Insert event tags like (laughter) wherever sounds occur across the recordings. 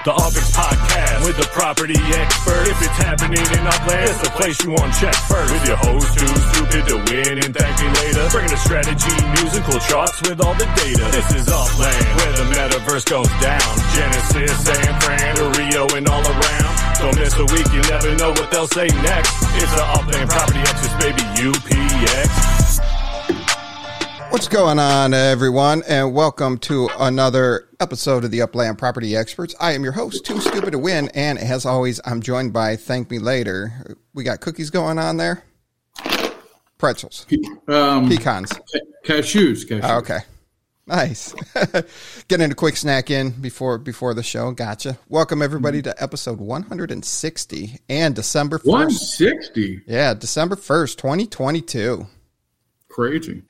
The UPX Podcast with the property expert. If it's happening in Upland, it's the place you want to check first. With your host Too Stupid to Win and thank me later. Bringing the strategy, news, and cool charts with all the data. This is Upland, where the metaverse goes down. Genesis, San Fran, Rio, and all around. Don't miss a week, you never know what they'll say next. It's the Upland Property Experts, baby, UPX. What's going on, everyone, and welcome to another episode of the Upland Property Experts. I am your host, Too Stupid to Win, and as always, I'm joined by Thank Me Later. We got cookies going on there, pretzels, Um, pecans. cashews. Cashews. Oh, okay, nice. (laughs) Getting a quick snack in before before the show. Gotcha. Welcome everybody to episode 160 and December 1st. 160. Yeah, December 1st, 2022. Crazy.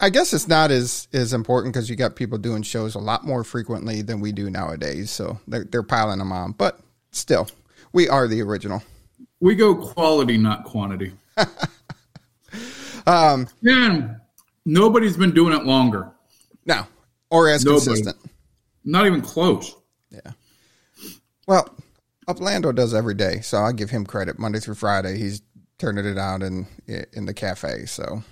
I- guess it's not as as important because you got people doing shows a lot more frequently than we do nowadays. So they're they're piling them on, but still, we are the original. We go quality, not quantity. (laughs) Um, Man, nobody's been doing it longer. no, or as Nobody. consistent. Not even close. Yeah. Well, Uplando does every day, so I give him credit. Monday through Friday, he's turning it out in in the cafe. So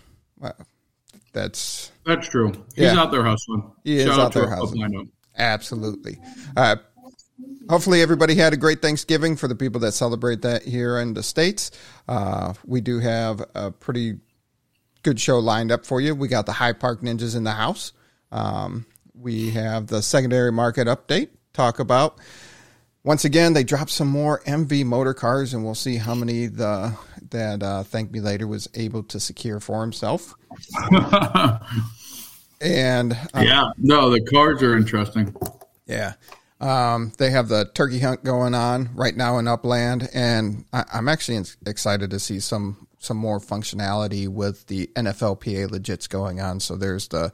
that's That's true. He's Yeah. out there hustling. He is Shout out out to there our hustling. Absolutely. Uh, hopefully, everybody had a great Thanksgiving for the people that celebrate that here in the States. Uh, we do have a pretty good show lined up for you. We got the Hyde Park Ninjas in the house. Um, we have the secondary market update. Talk about once again they dropped some more MV motor cars, and we'll see how many the that uh, Thank Me Later was able to secure for himself. (laughs) And uh, yeah. No, the cards are interesting. Yeah. Um, they have the turkey hunt going on right now in Upland, and I, I'm actually ins- excited to see some some more functionality with the NFLPA legits going on. So there's the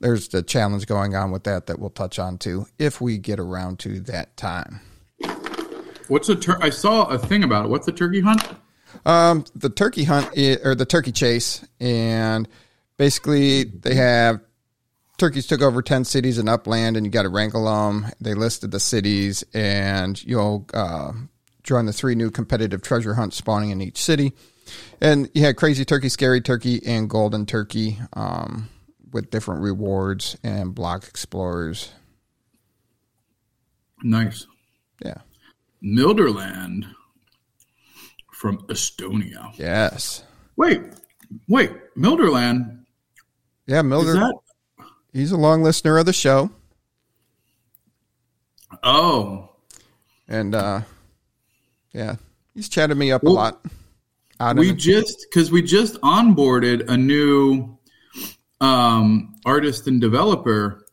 there's the challenge going on with that that we'll touch on too if we get around to that time. What's a tur- I saw a thing about it. What's the turkey hunt? Um, the turkey hunt i- or the turkey chase, and basically they have turkeys took over 10 cities in upland and you got to wrangle them they listed the cities and you'll uh, join the three new competitive treasure hunts spawning in each city and you had crazy turkey scary turkey and golden turkey um, with different rewards and block explorers Nice. yeah Milderland from Estonia. yes Wait, wait. Milderland. yeah Is milder that? he's a long listener of the show Oh, and uh, yeah he's chatted me up a lot out we just because we just onboarded a new um, artist and developer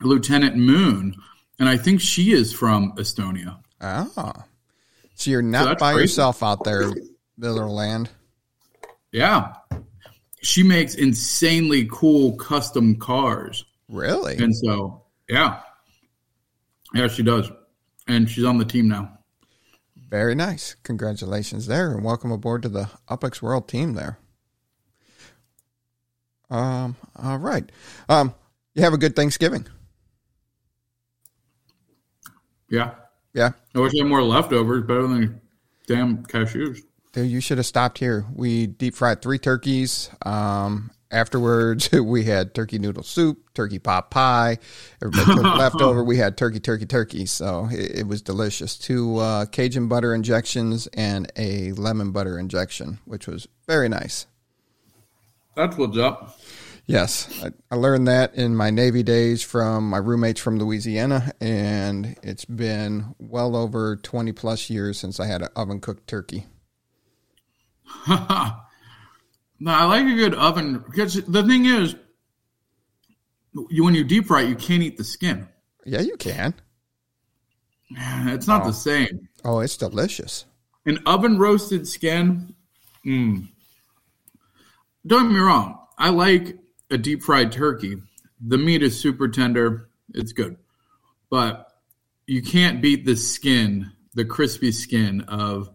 lieutenant moon and i think she is from estonia Ah. So you're not that's by crazy. yourself out there, Milderland. yeah she makes insanely cool custom cars Really? and so yeah yeah she does and she's on the team now Very nice. Congratulations there and welcome aboard to the UpX World team there. Um, all right. Um, you have a good Thanksgiving. Yeah Yeah. i wish i had more leftovers better than damn cashews Dude, you should have stopped here. We deep fried three turkeys. Um, afterwards, (laughs) we had turkey noodle soup, turkey pot pie. Everybody took (laughs) leftover. We had turkey, turkey, turkey. So it, it was delicious. Two uh, Cajun butter injections and a lemon butter injection, which was very nice. that's what's up Yes, I, I learned that in my Navy days from my roommates from Louisiana, and it's been well over 20 plus years since I had an oven cooked turkey. (laughs) No, I like a good oven because the thing is, you when you deep fry it, you can't eat the skin. Yeah, you can. It's not the same. Oh, it's delicious. An oven roasted skin. Mm. Don't get me wrong. I like a deep fried turkey. The meat is super tender. It's good, but you can't beat the skin, the crispy skin of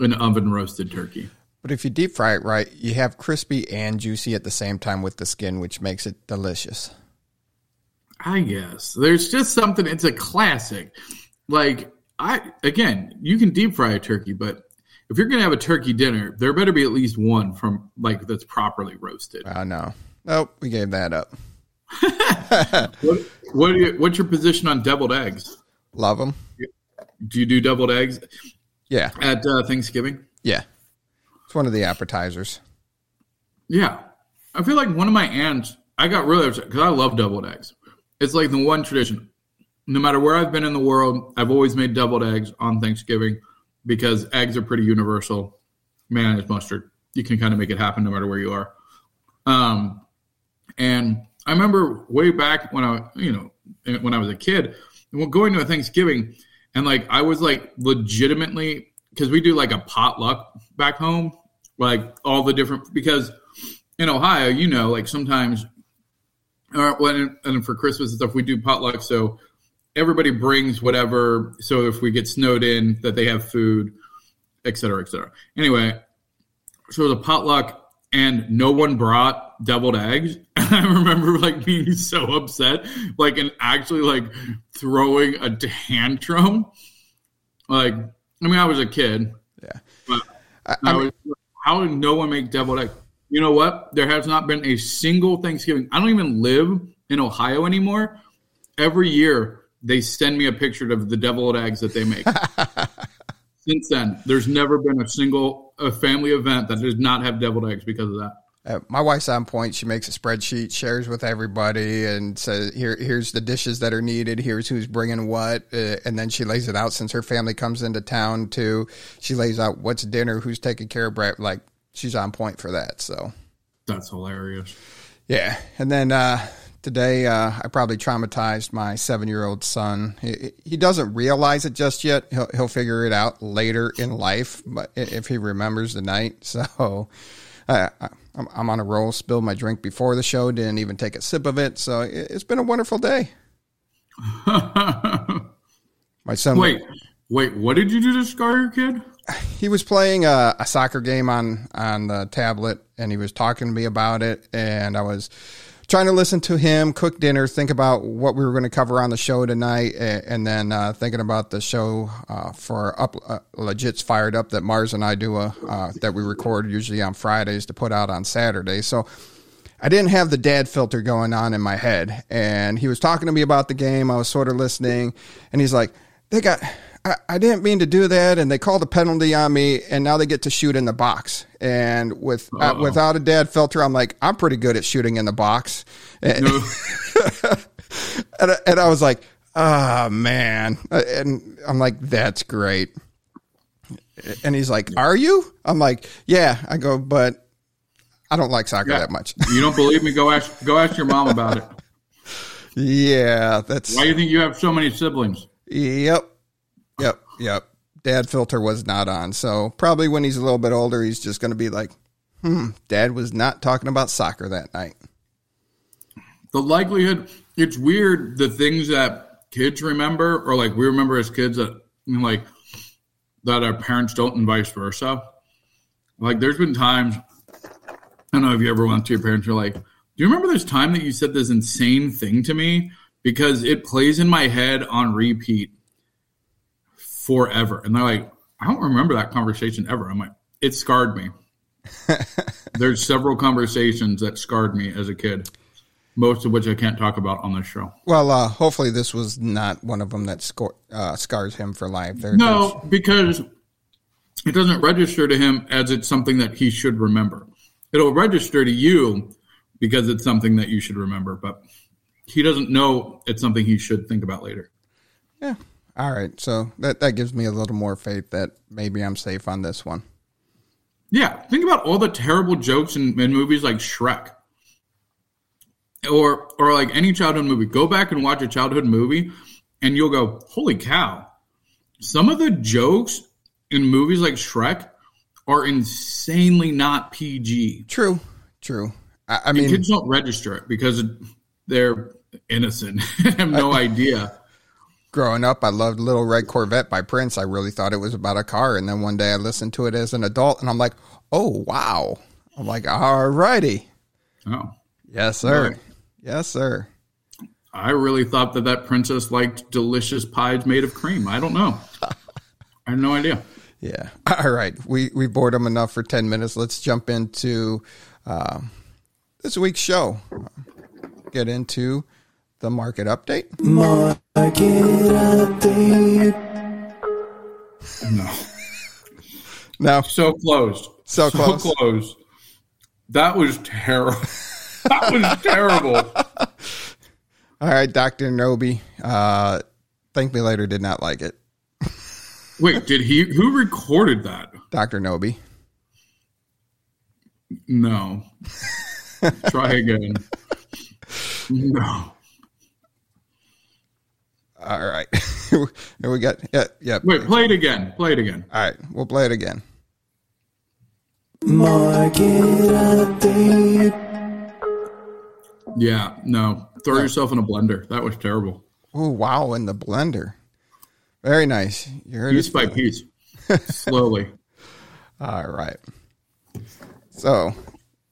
an oven roasted turkey. But if you deep fry it right, you have crispy and juicy at the same time with the skin, which makes it delicious. I guess there's just something. It's a classic. Like I again, you can deep fry a turkey, but if you're gonna have a turkey dinner, there better be at least one from like that's properly roasted. I know. Nope, we gave that up. (laughs) what, what you, what's your position on deviled eggs? Love them. Do you do deviled eggs Yeah, at uh, Thanksgiving? yeah. It's one of the appetizers. Yeah, I feel like one of my aunts. I got really upset because I love deviled eggs. It's like the one tradition. No matter where I've been in the world, I've always made deviled eggs on Thanksgiving because eggs are pretty universal. Man, Mayonnaise, mustard, you can kind of make it happen no matter where you are. Um, and I remember way back when I, you know, when I was a kid, going to a Thanksgiving, and like I was like legitimately because we do like a potluck back home, like all the different because in Ohio, you know, like sometimes, or when and for Christmas and stuff, we do potluck, so everybody brings whatever. So if we get snowed in, that they have food, et cetera, et cetera. Anyway, so it was a potluck and no one brought deviled eggs. (laughs) I remember like being so upset, like and actually like throwing a tantrum. Like, I mean, I was a kid. Yeah. But I, I I mean, how did no one make deviled eggs? You know what? There has not been a single Thanksgiving. I don't even live in Ohio anymore. Every year they send me a picture of the deviled eggs that they make. (laughs) Since then, there's never been a single a family event that does not have deviled eggs because of that. Uh, my wife's on point. She makes a spreadsheet, shares with everybody, and says, "Here, here's the dishes that are needed. Here's who's bringing what." Uh, and then she lays it out. Since her family comes into town too, she lays out what's dinner, who's taking care of Brett. Like she's on point for that. So That's hilarious. yeah. And then uh, today, uh, I probably traumatized my seven year old son. He, he doesn't realize it just yet. He'll he'll figure it out later in life, but if he remembers the night, (laughs) so. I'm, I'm on a roll. Spilled my drink before the show. Didn't even take a sip of it. So it, it's been a wonderful day. (laughs) My son. wait, wait, what did you do to scar your kid? he was playing a, a soccer game on on the tablet, and he was talking to me about it, and I was trying to listen to him cook dinner, think about what we were going to cover on the show tonight, and, then uh, thinking about the show uh, for up uh, legit's fired up that Mars and I do a uh, that we record usually on Fridays to put out on Saturday. So. I didn't have the dad filter going on in my head, and he was talking to me about the game. I was sort of listening, and he's like, "They got I, I didn't mean to do that, and they called a penalty on me, and now they get to shoot in the box. And with uh, without a dad filter, I'm like, I'm pretty good at shooting in the box. And, (laughs) and, I- and I was like, ah, man. And I'm like, that's great. And he's like, are you? I'm like, yeah. I go, but I don't like soccer Yeah. that much. You don't believe me? Go ask go ask your mom about it. (laughs) yeah, that's Why do you think you have so many siblings? Yep. Yep. Yep. Dad filter was not on. So probably when he's a little bit older, he's just going to be like, hmm, dad was not talking about soccer that night. The likelihood it's weird the things that kids remember or like we remember as kids that like that our parents don't and vice versa. Like there's been times I don't know if you ever went to your parents you're like, Do you remember this time that you said this insane thing to me? Because it plays in my head on repeat forever. And they're like, I don't remember that conversation ever. I'm like, it scarred me. (laughs) There's several conversations that scarred me as a kid, most of which I can't talk about on this show. Well, uh, hopefully this was not one of them that uh, scars him for life. There, No, because it doesn't register to him as it's something that he should remember. It'll register to you because it's something that you should remember, but he doesn't know it's something he should think about later. Yeah. All right. So that, that gives me a little more faith that maybe I'm safe on this one. Yeah, think about all the terrible jokes in, in movies like Shrek, or or like any childhood movie. Go back and watch a childhood movie, and you'll go, "Holy cow!" Some of the jokes in movies like Shrek are insanely not PG. True. True. I, I And mean, kids don't register it because they're innocent (laughs) and have no idea. Growing up, I loved Little Red Corvette by Prince. I really thought it was about a car. And then one day I listened to it as an adult and I'm like, oh, wow. I'm like, all righty. Oh, Yes, sir. Right. Yes, sir. I really thought that that princess liked delicious pies made of cream. I don't know. (laughs) I have no idea. Yeah. (laughs) All right. We we bored them enough for ten minutes. Let's jump into uh, this week's show. Get into the market update. Market update. No. No. So closed. So close. So close. That was terrible. (laughs) that was terrible. All right, Doctor Nobi. Uh, Thank me later. Did not like it. Wait, did he? Who recorded that? Doctor Nobi. No. Try again. No. All right. (laughs) Here we got. Yeah. Yeah. Wait, play it again. Play it again. All right. We'll play it again. Yeah, no. Throw yourself in a blender. That was terrible. Oh wow! In the blender. Very nice. You heard Piece by piece. Slowly. (laughs) All right. So,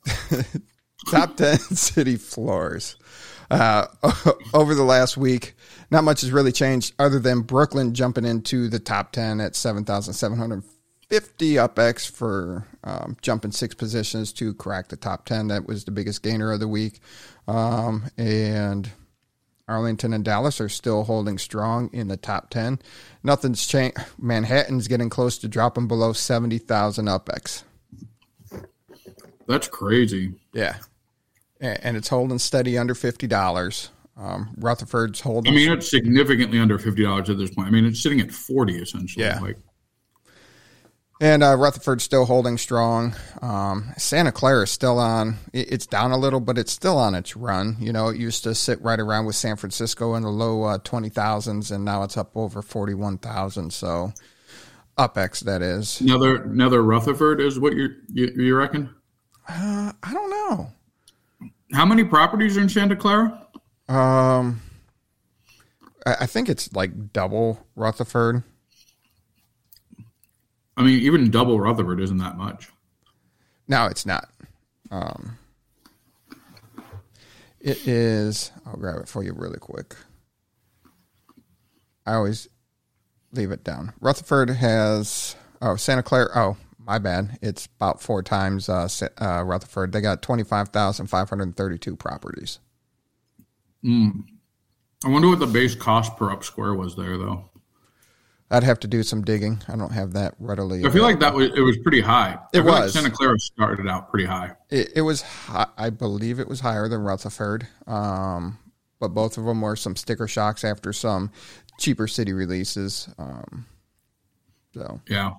(laughs) top 10 city floors. Uh, over the last week, not much has really changed other than Brooklyn jumping into the top 10 at 7,750 up X for um, jumping six positions to crack the top 10. That was the biggest gainer of the week. Um, and Arlington and Dallas are still holding strong in the top 10. Nothing's changed. Manhattan's getting close to dropping below 70,000 UPX. That's crazy. Yeah. And it's holding steady under $50. Um, Rutherford's holding. I mean, it's significantly under fifty dollars at this point. I mean, it's sitting at forty essentially. Yeah. Like, And uh, Rutherford's still holding strong. Um, Santa Clara is still on. It's down a little, but it's still on its run. You know, it used to sit right around with San Francisco in the low uh, 20,000s, and now it's up over 41,000. So, UpX, that is. another another Rutherford is what you you, you reckon? Uh, I don't know. How many properties are in Santa Clara? Um, I, I think it's like double Rutherford. I mean, even double Rutherford isn't that much. No, it's not. Um, it is. I'll grab it for you really quick. I always leave it down. Rutherford has. Oh, Santa Clara. Oh, my bad. It's about four times uh, uh, Rutherford. They got twenty five thousand five hundred thirty two properties. I wonder what the base cost per up square was there, though. I'd have to do some digging. I don't have that readily. I feel like that was it was pretty high. It feel like was. Santa Clara started out pretty high. It, it was, hi- I believe it was higher than Rutherford, um, but both of them were some sticker shocks after some cheaper city releases. Um, so Yeah.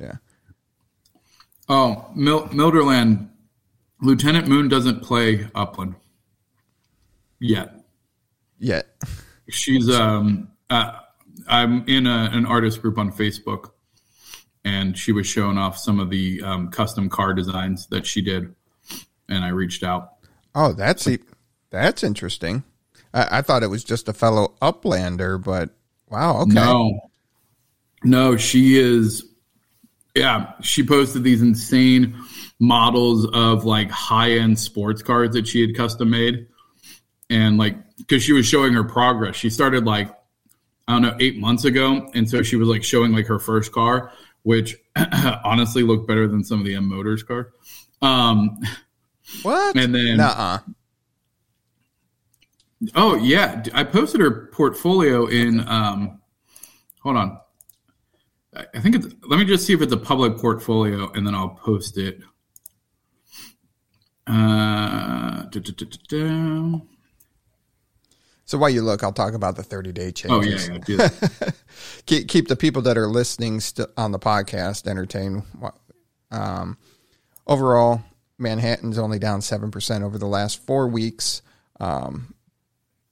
yeah, Oh, Mil- Milderland, Lieutenant Moon doesn't play Upland yet. yet She's um, uh, I'm in a, an artist group on Facebook, and she was showing off some of the um, custom car designs that she did, and I reached out. oh, that's e- that's interesting. I, I thought it was just a fellow Uplander, but wow, okay, No, no, she is. Yeah, she posted these insane models of like high end sports cars that she had custom made, and like because she was showing her progress. She started like I don't know eight months ago, and so she was like showing like her first car, which (clears throat) honestly looked better than some of the M Motors cars. Um, what? And then- Nuh-uh. Oh yeah, I posted her portfolio in. Um, hold on, I think it's. Let me just see if it's a public portfolio, and then I'll post it. Uh, da, da, da. So while you look, I'll talk about the thirty day changes. Oh yeah, yeah, (laughs) keep keep the people that are listening st- on the podcast entertained. Um, overall, Manhattan's only down seven percent over the last four weeks. Um,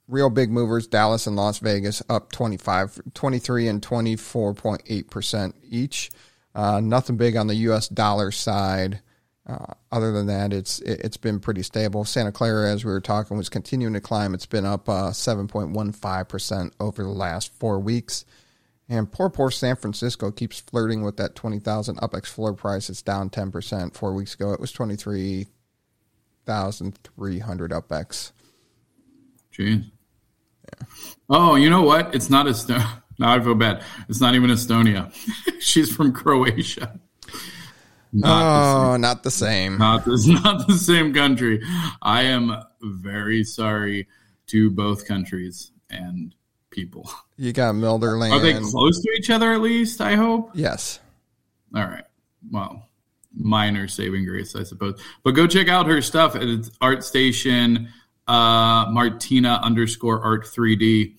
real big movers, Dallas and Las Vegas, up 25, 23 and twenty four point eight percent each. Uh, nothing big on the U.S. dollar side. Uh, other than that, it's it, it's been pretty stable. Santa Clara, as we were talking, was continuing to climb. It's been up uh, seven point one five percent over the last four weeks. And poor, poor San Francisco keeps flirting with that 20,000 UpX floor price. It's down 10%. Four weeks ago, it was 23,300 UpX. Jeez. Oh, you know what? It's not Estonia. (laughs) Now I feel bad. It's not even Estonia. (laughs) She's from Croatia. Not Oh, not the same. not this (laughs) not the same country. I am very sorry to both countries and people. You got Milderland. Are they close to each other at least? I hope. Yes. All right. Well, minor saving grace, I suppose. But go check out her stuff at ArtStation uh, Martina underscore Art 3D.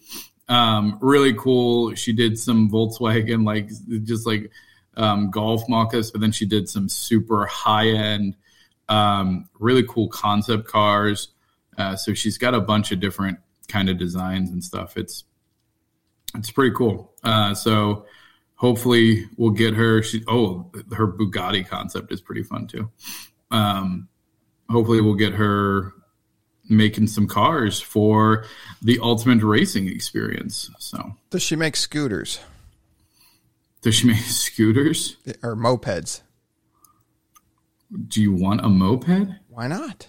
Um, really cool. She did some Volkswagen, like just like um, golf mock-ups, but then she did some super high-end, um, really cool concept cars. Uh, so she's got a bunch of different kind of designs and stuff. It's it's pretty cool. Uh, so hopefully we'll get her. She oh her Bugatti concept is pretty fun too. Um, hopefully we'll get her making some cars for the ultimate racing experience. So Does she make scooters does she make scooters? or mopeds? Do you want a moped? Why not?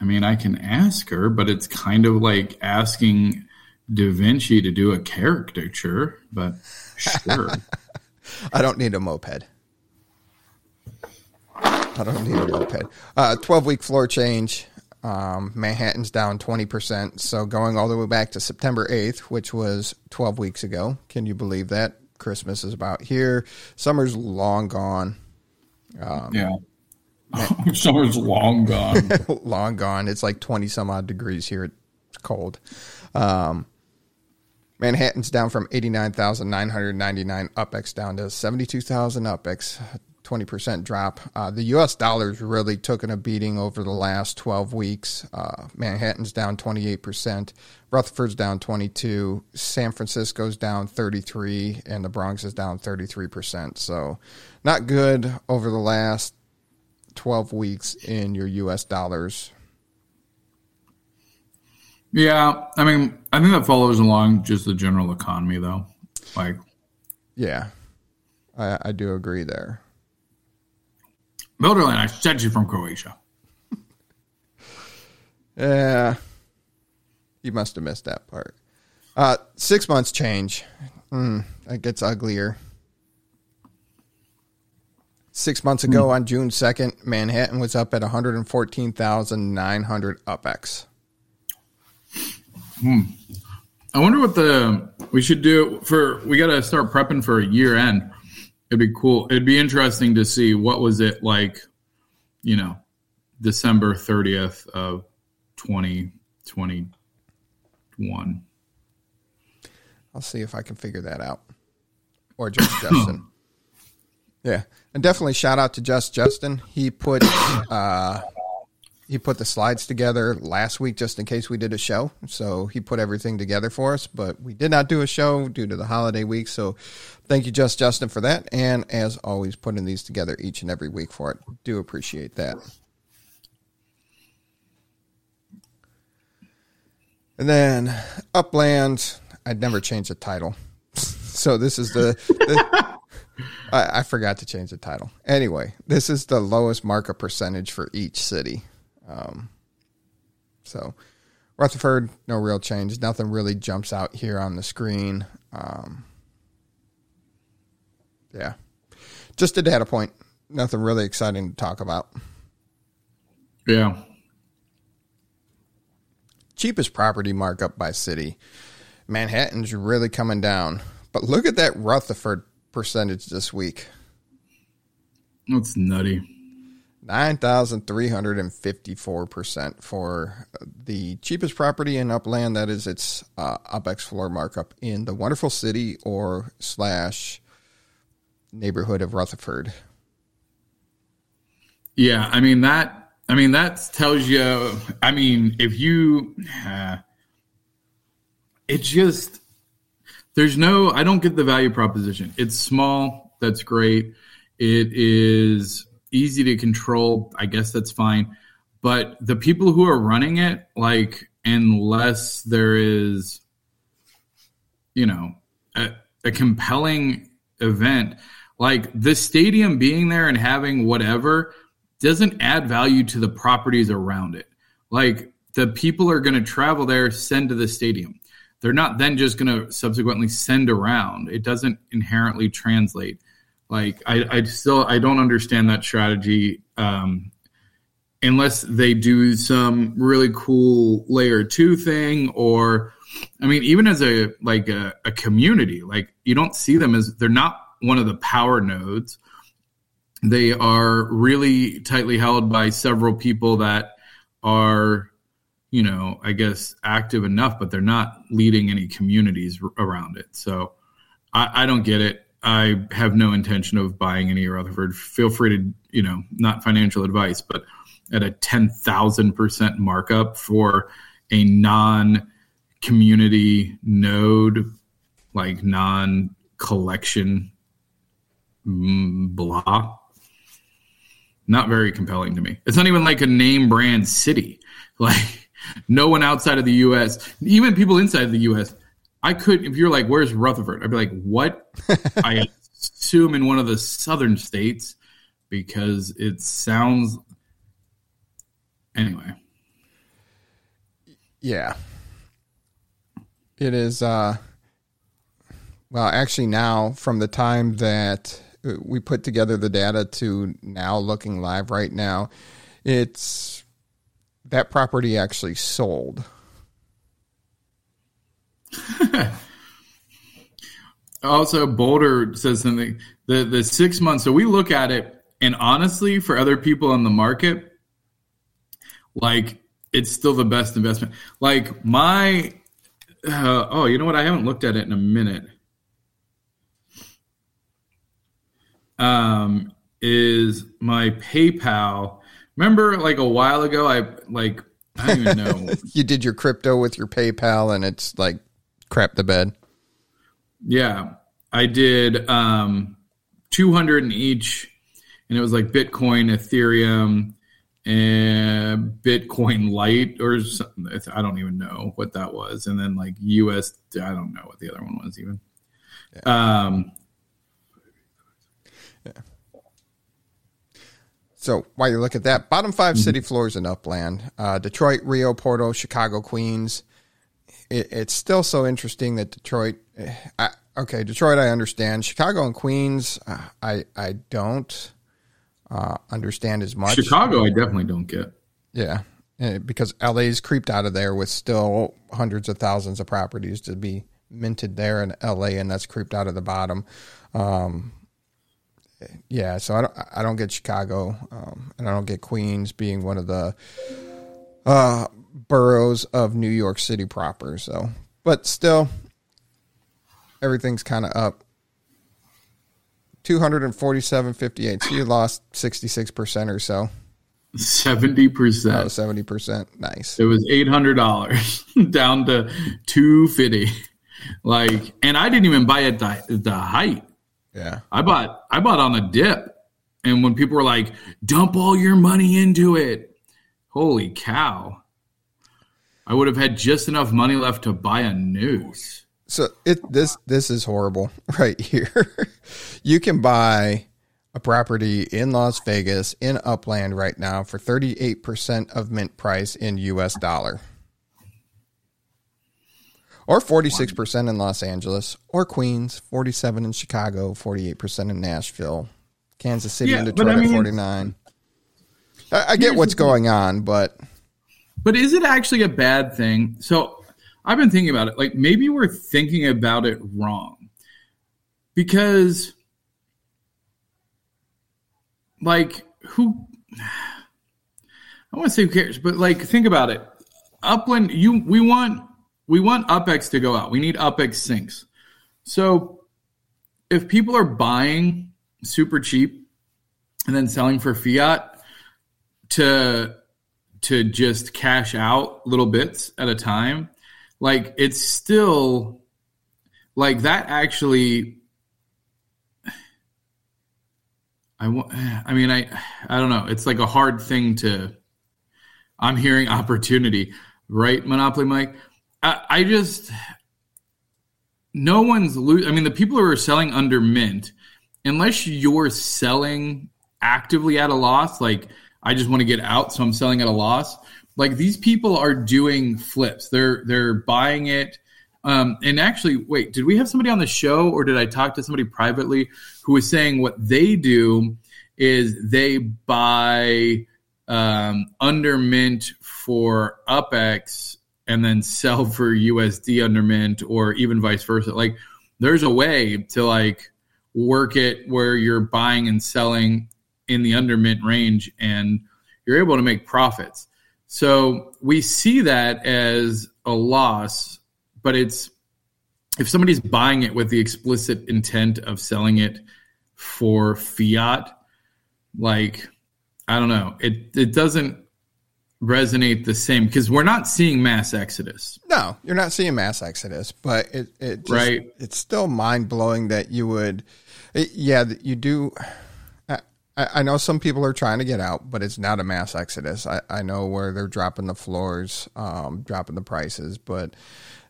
I mean, I can ask her, but it's kind of like asking Da Vinci to do a caricature. But sure. (laughs) I don't need a moped. I don't need a moped. Uh, 12 week floor change. Um, Manhattan's down 20%. So going all the way back to September 8th, which was 12 weeks ago. Can you believe that? Christmas is about here. Summer's long gone. yeah. (laughs) Summer's long gone. (laughs) long gone. It's like 20 some odd degrees here. It's cold. Um, Manhattan's down from 89,999 UPX down to 72,000 UPX, 20% drop. Uh, the US dollar's really taken a beating over the last 12 weeks. Uh, Manhattan's down 28%, Rutherford's down 22, San Francisco's down 33, and the Bronx is down 33%. So not good over the last 12 weeks in your US dollars. yeah. I mean, I think that follows along just the general economy, though. Like, Yeah, I, I do agree there. Milderland, I said she's from Croatia. (laughs) Yeah, you must have missed that part. Uh, six months change. Mm, it gets uglier. Six months ago, on June second, Manhattan was up at one hundred and fourteen thousand nine hundred UpX. I wonder what the we should do for. We got to start prepping for a year end. It'd be cool. It'd be interesting to see what was it like. You know, December thirtieth of twenty twenty one. I'll see if I can figure that out. Or just (coughs) Justin. Yeah, and definitely shout out to Just Justin. He put uh, he put the slides together last week just in case we did a show. So he put everything together for us, but we did not do a show due to the holiday week. So thank you, Just Justin, for that. And as always, putting these together each and every week for it. Do appreciate that. And then Upland, I'd never change the title. (laughs) So this is the, the (laughs) I, I forgot to change the title. Anyway, this is the lowest markup percentage for each city. Um, so Rutherford, no real change. Nothing really jumps out here on the screen. Um, yeah, just a data point. Nothing really exciting to talk about. Yeah. cheapest property markup by city. Manhattan's really coming down. But look at that Rutherford percentage this week. That's nutty. 9,354% for the cheapest property in Upland. That is its uh, UpX floor markup in the wonderful city or slash neighborhood of Rutherford. Yeah, I mean that. I mean that tells you. I mean, if you, uh, it just there's no. I don't get the value proposition. It's small. That's great. It is easy to control. I guess that's fine. But the people who are running it, like, unless there is, you know, a, a compelling event, like the stadium being there and having whatever doesn't add value to the properties around it. Like the people are going to travel there, send to the stadium. They're not then just going to subsequently send around. It doesn't inherently translate. Like I, I still I don't understand that strategy um, unless they do some really cool layer two thing or I mean even as a like a, a community like you don't see them as they're not one of the power nodes. They are really tightly held by several people that are you know, I guess active enough, but they're not leading any communities around it. So I, I, don't get it. I have no intention of buying any Rutherford. Feel free to, you know, not financial advice, but at a 10,000% markup for a non community node, like non collection, blah. Not very compelling to me. It's not even like a name brand city. (laughs) Like, no one outside of the U.S., even people inside of the U.S. I could, if you're like, "Where's Rutherford?" I'd be like, "What?" (laughs) I assume in one of the southern states because it sounds. Anyway. Yeah. It is. uh Well, actually, now from the time that we put together the data to now looking live right now, it's that property actually sold. (laughs) also, Boulder says something. The the six months. So we look at it, and honestly, for other people in the market, like it's still the best investment. Like my, uh, oh, you know what? I haven't looked at it in a minute. Um, is my PayPal Remember, like a while ago, I like I don't even know. (laughs) you did your crypto with your PayPal, and it's like crap the bed. Yeah, I did um, two hundred in each, and it was like Bitcoin, Ethereum, and Bitcoin Light, or something. I don't even know what that was, and then like US. I don't know what the other one was even. Yeah. Um, So while you look at that, bottom 5 mm-hmm. city floors in Upland: uh, Detroit, Rio, Porto, Chicago, Queens. It, it's still so interesting that Detroit. Eh, I, okay, Detroit, I understand. Chicago and Queens, uh, I I don't uh, understand as much. Chicago, I definitely don't get. Yeah, eh, because LA's creeped out of there with still hundreds of thousands of properties to be minted there in LA, and that's creeped out of the bottom. Um, yeah, so I don't, I don't get Chicago, um, and I don't get Queens being one of the uh, boroughs of New York City proper. So, but still, everything's kind of up. Two hundred and forty-seven fifty-eight. So you lost sixty-six percent or so. Seventy percent. Oh, seventy percent. Nice. It was eight hundred dollars (laughs) down to two fifty. Like, and I didn't even buy it the, the height. Yeah. I bought I bought on a dip. And when people were like, dump all your money into it. Holy cow. I would have had just enough money left to buy a noose. So it this this is horrible (laughs) right here. you can buy a property in Las Vegas in Upland right now for 38% of mint price in US dollar or 46% in Los Angeles, or Queens, 47 in Chicago, 48% in Nashville, Kansas City yeah, and Detroit I mean, at 49. I, I get what's going on, but but is it actually a bad thing? So I've been thinking about it. Like maybe we're thinking about it wrong because, like, who? I want to say who cares, but like, think about it. Upland, you we want we want UpX to go out. We need UpX sinks. So if people are buying super cheap and then selling for fiat to to just cash out little bits at a time, like it's still like that actually I want I mean I I don't know. It's like a hard thing to I'm hearing (laughs) opportunity, right? Monopoly Mike. I, I just no one's losing. I mean, the people who are selling under mint, unless you're selling actively at a loss, like I just want to get out, so I'm selling at a loss. Like these people are doing flips. They're they're buying it. Um, and actually, wait, did we have somebody on the show, or did I talk to somebody privately who was saying what they do is they buy um, under mint for UpX and then sell for USD under mint, or even vice versa. Like, there's a way to like work it where you're buying and selling in the under mint range, and you're able to make profits. So we see that as a loss, but it's if somebody's buying it with the explicit intent of selling it for fiat, like I don't know, it it doesn't resonate the same because we're not seeing mass exodus. No, you're not seeing mass exodus, but it it just, Right. It's still mind blowing that you would, it- yeah, you do. I, I know some people are trying to get out, but it's not a mass exodus. I, I know where they're dropping the floors, um, dropping the prices, but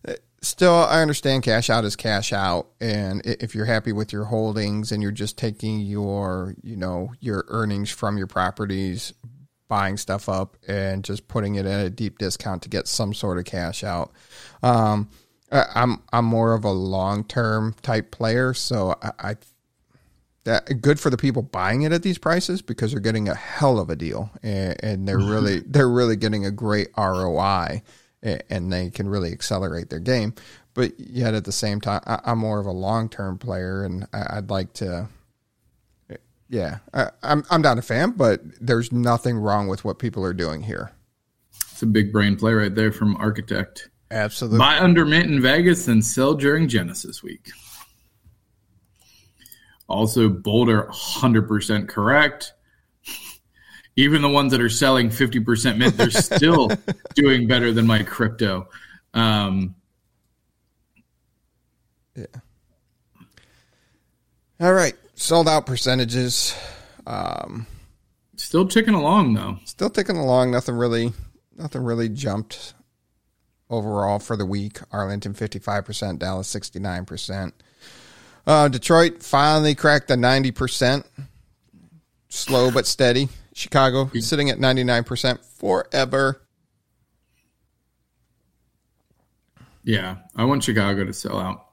uh, still, I understand cash out is cash out, and if you're happy with your holdings and you're just taking your, you know, your earnings from your properties, buying stuff up and just putting it at a deep discount to get some sort of cash out. Um, I'm I'm more of a long term type player, so I, I that good for the people buying it at these prices because they're getting a hell of a deal and, and they're mm-hmm. really they're really getting a great ROI and they can really accelerate their game. But yet at the same time, I, I'm more of a long term player and I, I'd like to. Yeah, I, I'm I'm not a fan, but there's nothing wrong with what people are doing here. It's a big brain play right there from Architect. Absolutely. Buy under mint in Vegas and sell during Genesis week. Also, Boulder 100% correct. Even the ones that are selling 50% mint, they're (laughs) still doing better than my crypto. Um, yeah. All right, sold out percentages. Um, still ticking along, though. still ticking along. Nothing really, nothing really jumped overall for the week. Arlington fifty five percent, Dallas sixty nine percent. Uh, Detroit finally cracked the ninety percent. Slow but steady. Chicago sitting at ninety nine percent forever. Yeah, I want Chicago to sell out.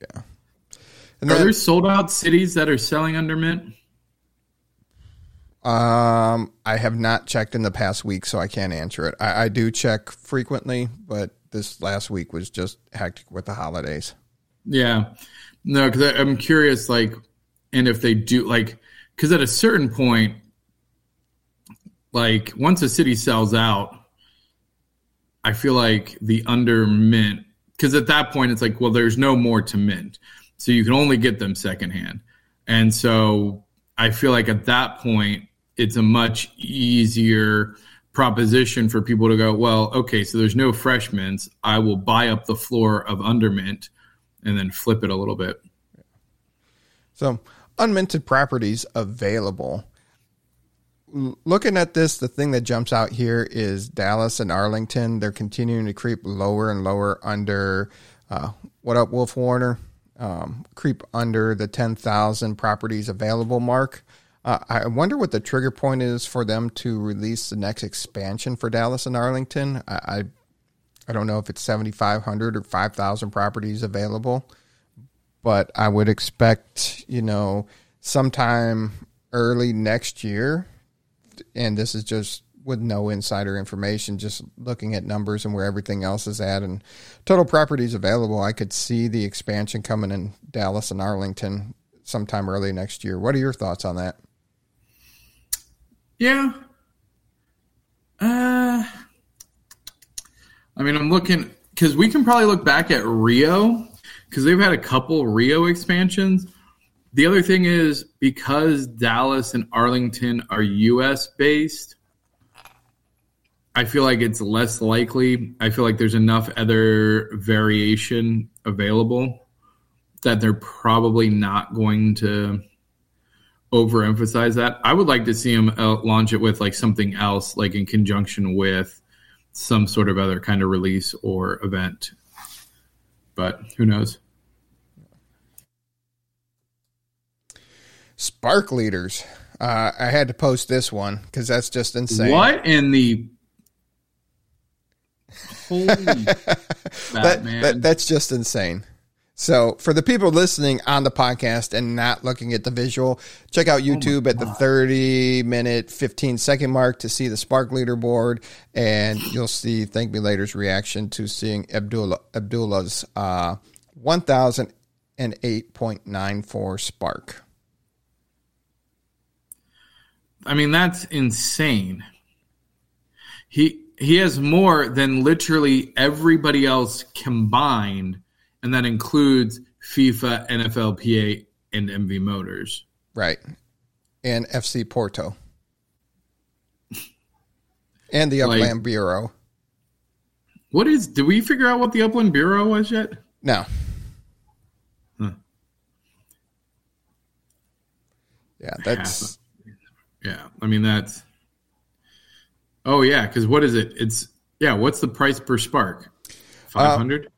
Yeah. And Are then, there sold out cities that are selling under mint? um, I have not checked in the past week, so I can't answer it. I, I do check frequently, but this last week was just hectic with the holidays. Yeah. No, because I'm curious, like, and if they do, like, because at a certain point, like, once a city sells out, I feel like the under mint, because at that point, it's like, well, there's no more to mint. So you can only get them secondhand. And so I feel like at that point, it's a much easier proposition for people to go, well, okay, so there's no fresh mints. I will buy up the floor of under mint and then flip it a little bit. So, unminted properties available. Looking at this, the thing that jumps out here is Dallas and Arlington. They're continuing to creep lower and lower under. Uh, what up, Wolf Warner? Um, creep under the 10,000 properties available mark. Uh, I wonder what the trigger point is for them to release the next expansion for Dallas and Arlington. I, I, I don't know if it's 7,500 or 5,000 properties available but I would expect, you know, sometime early next year, and this is just with no insider information, just looking at numbers and where everything else is at and total properties available, I could see the expansion coming in Dallas and Arlington sometime early next year. What are your thoughts on that? Yeah. Uh, I mean, I'm looking because we can probably look back at Rio because they've had a couple Rio expansions. The other thing is because Dallas and Arlington are U.S. based, I feel like it's less likely. I feel like there's enough other variation available that they're probably not going to overemphasize that. I would like to see them uh, launch it with like something else, like in conjunction with some sort of other kind of release or event. But who knows? Spark leaders. Uh, I had to post this one because that's just insane. What in the (laughs) Holy that, that that's just insane. So for the people listening on the podcast and not looking at the visual, check out YouTube at the 30 minute 15 second mark to see the Spark leaderboard and (sighs) you'll see Thank Me Later's reaction to seeing Abdullah Abdullah's uh 1008.94 Spark. I mean, that's insane. He he has more than literally everybody else combined, and that includes FIFA, NFLPA, and MV Motors. Right. And FC Porto. And the Like- Upland Bureau. What is? Did we figure out what the Upland Bureau was yet? No. Hmm. Yeah, that's Yeah, I mean that's. Oh yeah, because what is it? It's yeah. What's the price per spark? Five hundred.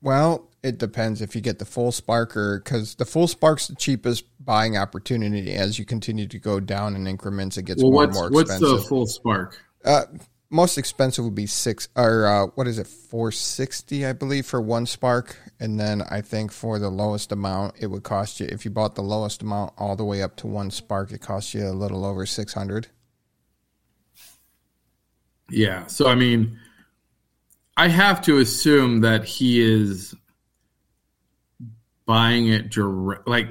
well, it depends if you get the full sparker because the full spark's the cheapest buying opportunity. As you continue to go down in increments, it gets well, more and more expensive what's the full spark? uh, most expensive would be six or uh, what is it, four sixty, I believe, for one spark, and then I think for the lowest amount, it would cost you if you bought the lowest amount all the way up to one spark, it costs you a little over six hundred. Yeah. So I mean, I have to assume that he is buying it direct. Like,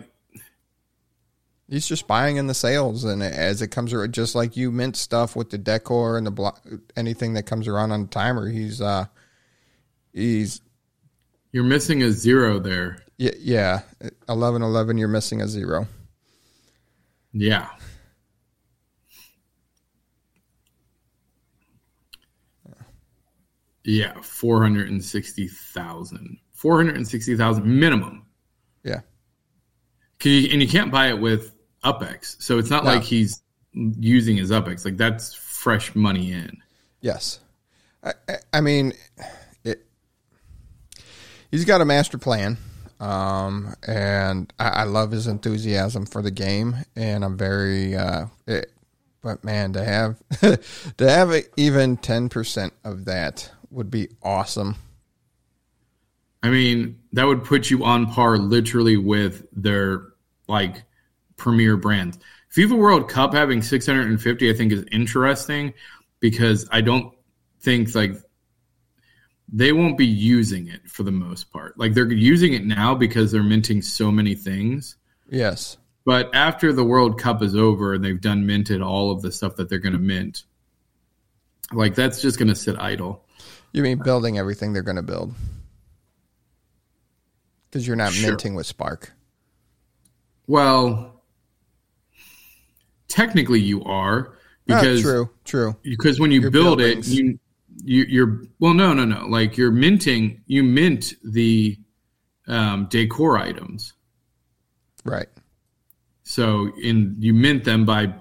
He's just buying in the sales, and as it comes around, just like you mint stuff with the decor and the block, anything that comes around on the timer, he's uh, he's you're missing a zero there. yeah, yeah, eleven eleven. You're missing a zero. Yeah. Yeah, 460,000. 460,000 minimum. Yeah, you, and you can't buy it with UpX. So it's not No. like he's using his UpX. Like that's fresh money in. yes. I, I, mean, it. He's got a master plan, um, and I, I love his enthusiasm for the game, and I'm very. Uh, it, but man, to have (laughs) to have even ten percent of that would be awesome. I mean, that would put you on par literally with their like premier brands. FIFA World Cup having 650 I think is interesting because I don't think like they won't be using it for the most part. Like they're using it now because they're minting so many things. Yes. But after the World Cup is over and they've done minted all of the stuff that they're going to mint, like that's just going to sit idle. You mean building everything they're going to build? Because you're not Sure. minting with Spark. Well, technically you are Ah, because true, true. because when you Your build buildings. it, you, you you're well, no, no, no. Like you're minting, you mint the um, decor items. Right. So in you mint them by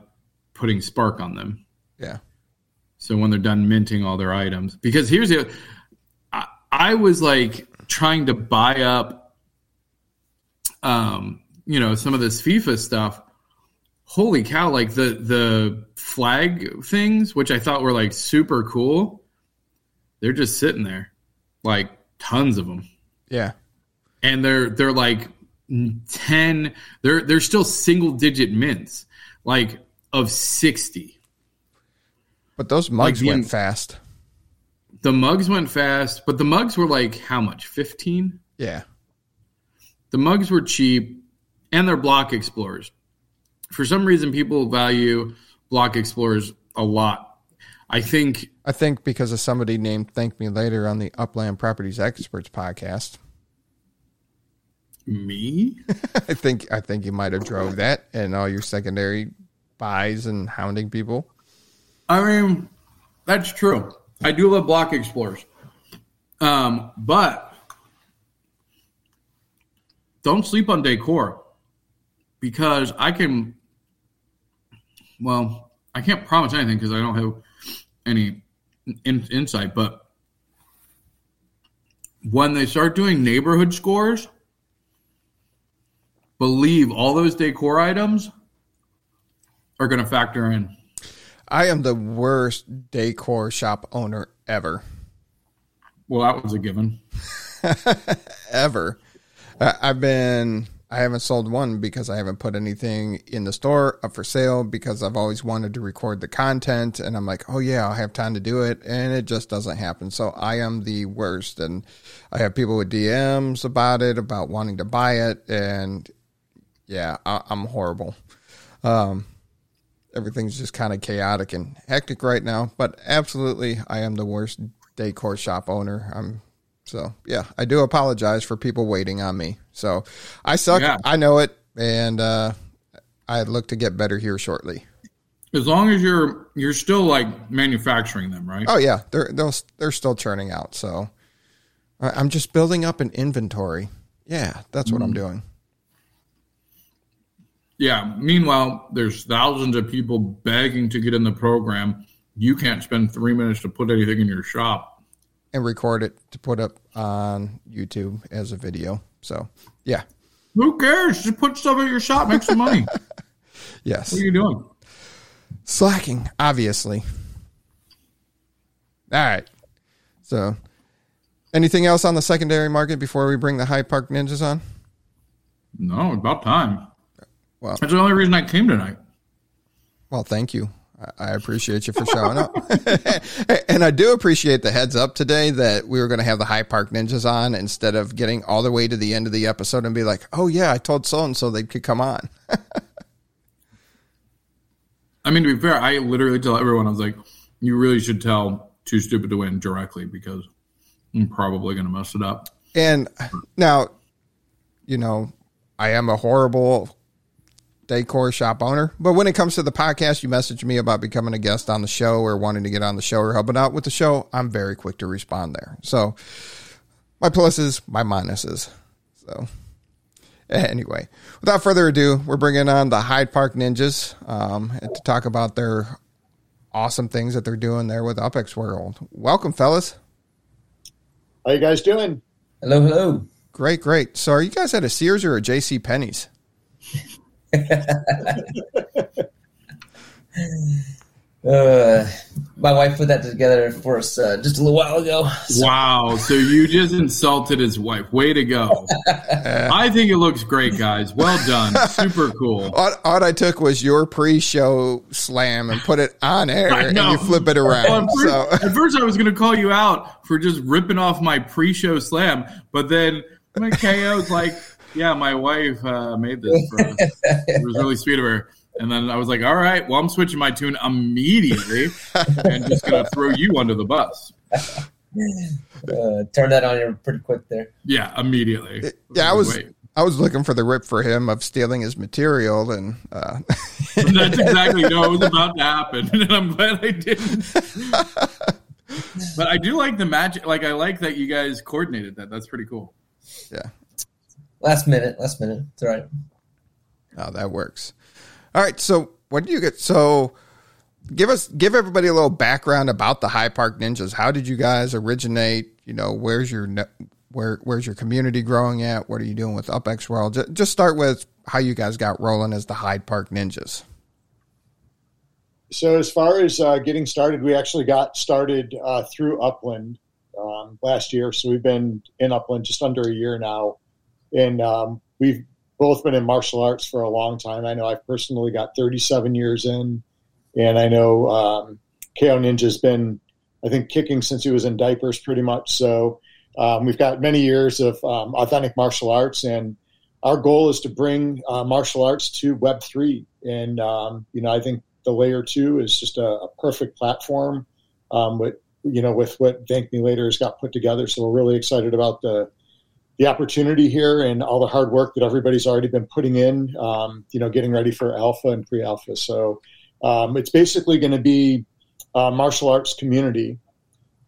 putting Spark on them. Yeah. So when they're done minting all their items, because here's the, I, I was like trying to buy up, um, you know, some of this FIFA stuff. Holy cow! Like the the flag things, which I thought were like super cool, they're just sitting there, like tons of them, Yeah. and they're they're like ten. They're they're still single digit mints, like of sixty. But those mugs the- went fast. The mugs went fast, but the mugs were like how much? 15? Yeah. The mugs were cheap and they're block explorers. For some reason people value block explorers a lot. I think I think because of somebody named Thank Me Later on the Upland Properties Experts podcast. me (laughs) I think I think you might have drove that and all your secondary buys and hounding people. I mean, that's true. I do love block explorers. Um, but don't sleep on decor because I can. Well, I can't promise anything because I don't have any in, insight. But when they start doing neighborhood scores, believe all those decor items are going to factor in. I am the worst decor shop owner ever. Well, that was a given. (laughs) ever. Uh, I've been I haven't sold one because I haven't put anything in the store up for sale because I've always wanted to record the content and I'm like, "Oh yeah, I'll have time to do it." And it just doesn't happen. So I am the worst and I have people with DMs about it about wanting to buy it and yeah, I, I'm horrible. Um everything's just kind of chaotic and hectic right now, but absolutely I am the worst decor shop owner. I'm so yeah, I do apologize for people waiting on me. So I suck. Yeah. I know it, and uh, I look to get better here shortly. As long as you're you're still like manufacturing them, right? Oh yeah, they're they're they're still churning out. So I'm just building up an inventory. Yeah, that's what I'm doing. Yeah. Meanwhile, there's thousands of people begging to get in the program. You can't spend three minutes to put anything in your shop. And record it to put up on YouTube as a video. So yeah, Who cares? Just put stuff in your shop, make some money. (laughs) Yes. What are you doing? slacking obviously. All right. So, anything else on the secondary market before we bring the Hyde Park Ninjas on? No, about time. Well, That's the only reason I came tonight. Well, thank you. I- appreciate you for showing up. (laughs) and I do appreciate the heads up today that we were going to have the Hyde Park Ninjas on instead of getting all the way to the end of the episode and be like, oh, yeah, I told so and so they could come on. (laughs) I mean, to be fair, I literally tell everyone, I was like, you really should tell Too Stupid to Win directly because I'm probably going to mess it up. And now, you know, I am a horrible decor shop owner, but when it comes to the podcast, you message me about becoming a guest on the show or wanting to get on the show or helping out with the show. I'm very quick to respond there. So my pluses, my minuses. So (laughs) anyway, without further ado, we're bringing on the Hyde Park Ninjas um, to talk about their awesome things that they're doing there with UpX World. Welcome, fellas. How you guys doing? Hello, hello. Great, great. So, are you guys at a Sears or a J.C. Penney's? (laughs) Uh, my wife put that together for us uh, just a little while ago. So, Wow. So you just insulted his wife. Way to go. (laughs) I think it looks great, guys. Well done. Super cool. (laughs) All, all I took was your pre-show slam and put it on air, and you flip it around. Well, at, so, at first, I was going to call you out for just ripping off my pre-show slam, but then my KO was like, "Yeah, my wife uh, made this. For us. It was really sweet of her." And then I was like, "All right, well, I'm switching my tune immediately and just going to throw you under the bus." uh, turn that on you pretty quick there. Yeah, immediately. yeah, I was Wait. I was looking for the rip for him of stealing his material, and uh, (laughs) That's exactly you know, it was about to happen, (laughs) and I'm glad I didn't. (laughs) but I do like the magic. Like I like that you guys coordinated that. That's pretty cool. yeah, Last minute, last minute. It's all right. oh, that works. All right, so what do you get? So, give us give everybody a little background about the Hyde Park Ninjas. How did you guys originate? You know, where's your ne- where where's your community growing at? What are you doing with UpX World? Ju- Just start with how you guys got rolling as the Hyde Park Ninjas. So, as far as uh, getting started, we actually got started uh, through Upland um, last year. So, we've been in Upland just under a year now. And um, we've both been in martial arts for a long time. I know I've personally got 37 years in. And I know um, KO Ninja's been, I think, kicking since he was in diapers pretty much. So, um, we've got many years of um, authentic martial arts. And our goal is to bring uh, martial arts to Web3. And, um, you know, I think the layer two is just a, a perfect platform um, with you know with what Thank Me Later has got put together. So we're really excited about the the opportunity here and all the hard work that everybody's already been putting in. Um, you know, getting ready for alpha and pre-alpha. So um, it's basically going to be a martial arts community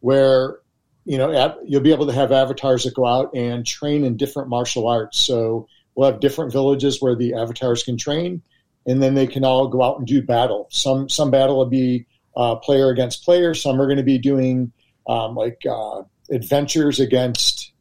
where you know at, you'll be able to have avatars that go out and train in different martial arts. So we'll have different villages where the avatars can train and then they can all go out and do battle. Some some battle will be uh, player against player. Some are going to be doing um, like uh, adventures against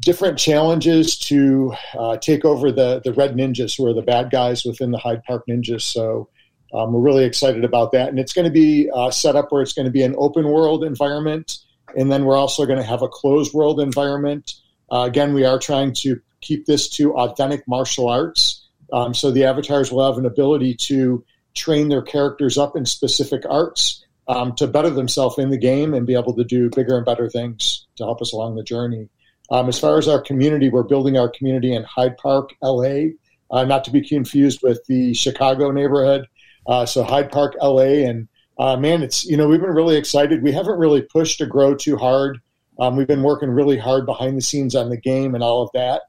different challenges to uh, take over the the red ninjas, who are the bad guys within the Hyde Park Ninjas. So. Um, we're really excited about that, and it's going to be uh, set up where it's going to be an open world environment and then we're also going to have a closed world environment. Uh, again, we are trying to keep this to authentic martial arts. Um, so the avatars will have an ability to train their characters up in specific arts um, to better themselves in the game and be able to do bigger and better things to help us along the journey. Um, as far as our community, we're building our community in Hyde Park, LA, uh, not to be confused with the Chicago neighborhood. Uh, so Hyde Park, LA, and uh, man, it's you know we've been really excited. We haven't really pushed to grow too hard. Um, we've been working really hard behind the scenes on the game and all of that,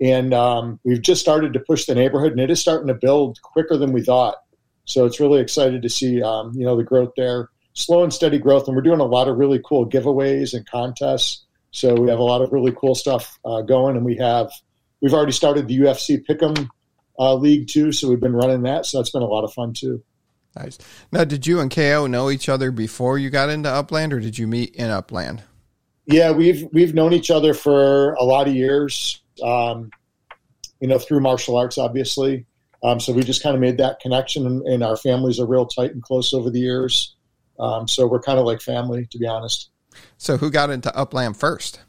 and um, we've just started to push the neighborhood, and it is starting to build quicker than we thought. So it's really excited to see um, you know the growth there, slow and steady growth, and we're doing a lot of really cool giveaways and contests. So we have a lot of really cool stuff uh, going, and we have we've already started the UFC Pick'em uh, League too. So we've been running that, so it's been a lot of fun too. Nice. Now, did you and KO know each other before you got into Upland, or did you meet in Upland? Yeah, we've we've known each other for a lot of years. Um, you know, through martial arts, obviously. Um, so we just kind of made that connection, and, and, our families are real tight and close over the years. Um, so we're kind of like family, to be honest. So who got into Upland first?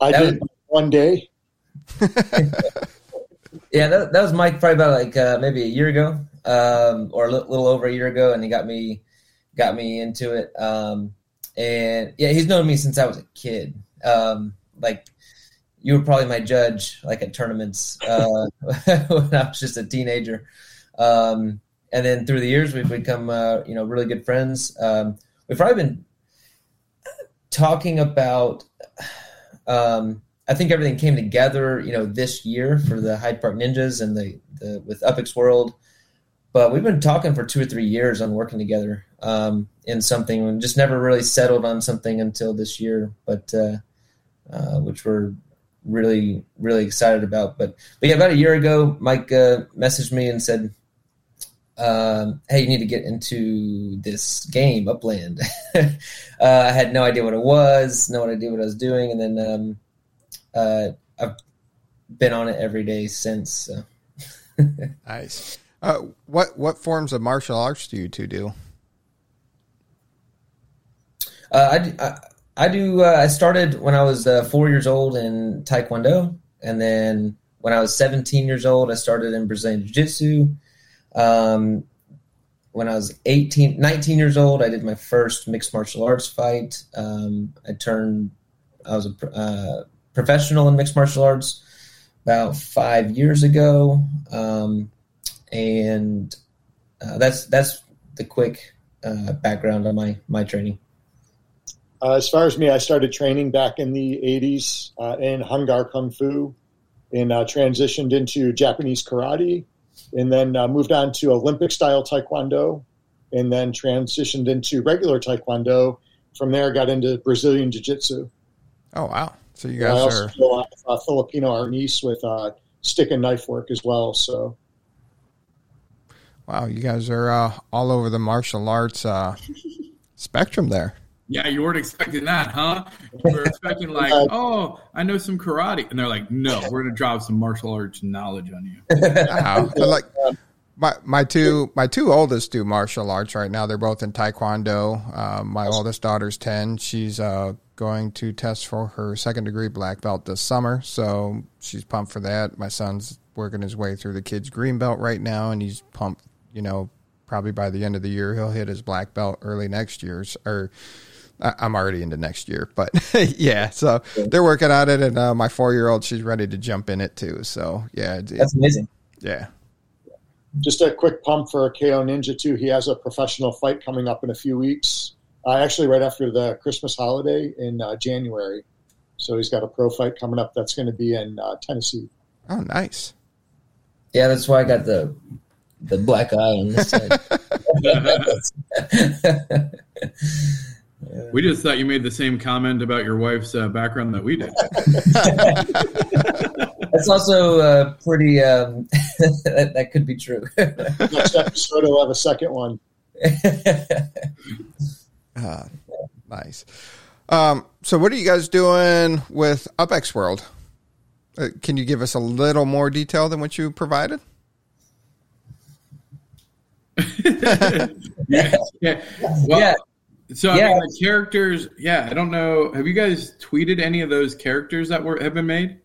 I that did was- one day. (laughs) yeah, that, that was Mike probably about like uh, maybe a year ago, um, or a little, little over a year ago, and he got me got me into it. Um, and yeah, he's known me since I was a kid. Um, like you were probably my judge, like at tournaments uh, (laughs) when I was just a teenager. Um, and then through the years, we've become uh, you know really good friends. We've probably been talking about. Um, I think everything came together, you know, this year for the Hyde Park Ninjas and the, the with UpX World. But we've been talking for two or three years on working together um, in something, and just never really settled on something until this year. But uh, uh, which we're really really excited about. But but yeah, about a year ago, Mike uh, messaged me and said, um, "Hey, you need to get into this game, Upland." (laughs) uh, I had no idea what it was, no idea what I was doing, and then um, uh, I've been on it every day since. So. (laughs) nice. Uh, what what forms of martial arts do you two do? Uh, I, I, I do. Uh, I started when I was uh, four years old in Taekwondo, and then when I was 17 years old, I started in Brazilian Jiu Jitsu. Um, when I was 18, 19 years old, I did my first mixed martial arts fight. Um, I turned. I was a uh, professional in mixed martial arts about five years ago, um, and uh, that's that's the quick uh, background on my my training. Uh, as far as me, I started training back in the '80s uh, in Hung Gar Kung Fu, and uh, transitioned into Japanese karate, and then uh, moved on to Olympic style Taekwondo, and then transitioned into regular Taekwondo. From there, got into Brazilian Jiu Jitsu. Oh wow! So you guys I also are do uh, Filipino arnis with uh, stick and knife work as well. So, wow, you guys are uh, all over the martial arts uh, spectrum there. Yeah, you weren't expecting that, huh? You were expecting like, (laughs) oh, I know some karate, and they're like, no, we're gonna drop some martial arts knowledge on you. Wow. (laughs) like my my two my two oldest do martial arts right now. They're both in taekwondo. Uh, my oldest daughter's ten. She's uh, going to test for her second degree black belt this summer, so she's pumped for that. My son's working his way through the kids green belt right now, and he's pumped. You know, probably by the end of the year he'll hit his black belt early next year's or. I'm already into next year, but (laughs) yeah, so they're working on it, and uh, my four year old she's ready to jump in it too. So yeah, that's amazing. Yeah, just a quick pump for KO Ninja too. He has a professional fight coming up in a few weeks uh, actually right after the Christmas holiday in uh, January. So he's got a pro fight coming up that's going to be in uh, Tennessee. Oh, nice. Yeah, that's why I got the the black eye on this (laughs) side. (laughs) we just thought you made the same comment about your wife's uh, background that we did. (laughs) That's also uh, pretty. Um, that, (laughs) that, could be true. (laughs) Next episode, we'll have a second one. Uh, nice. Um, so, what are you guys doing with UpX World? Uh, can you give us a little more detail than what you provided? yeah. yeah. Well, yeah. So I Yeah. mean, the characters, yeah, I don't know. Have you guys tweeted any of those characters that were have been made?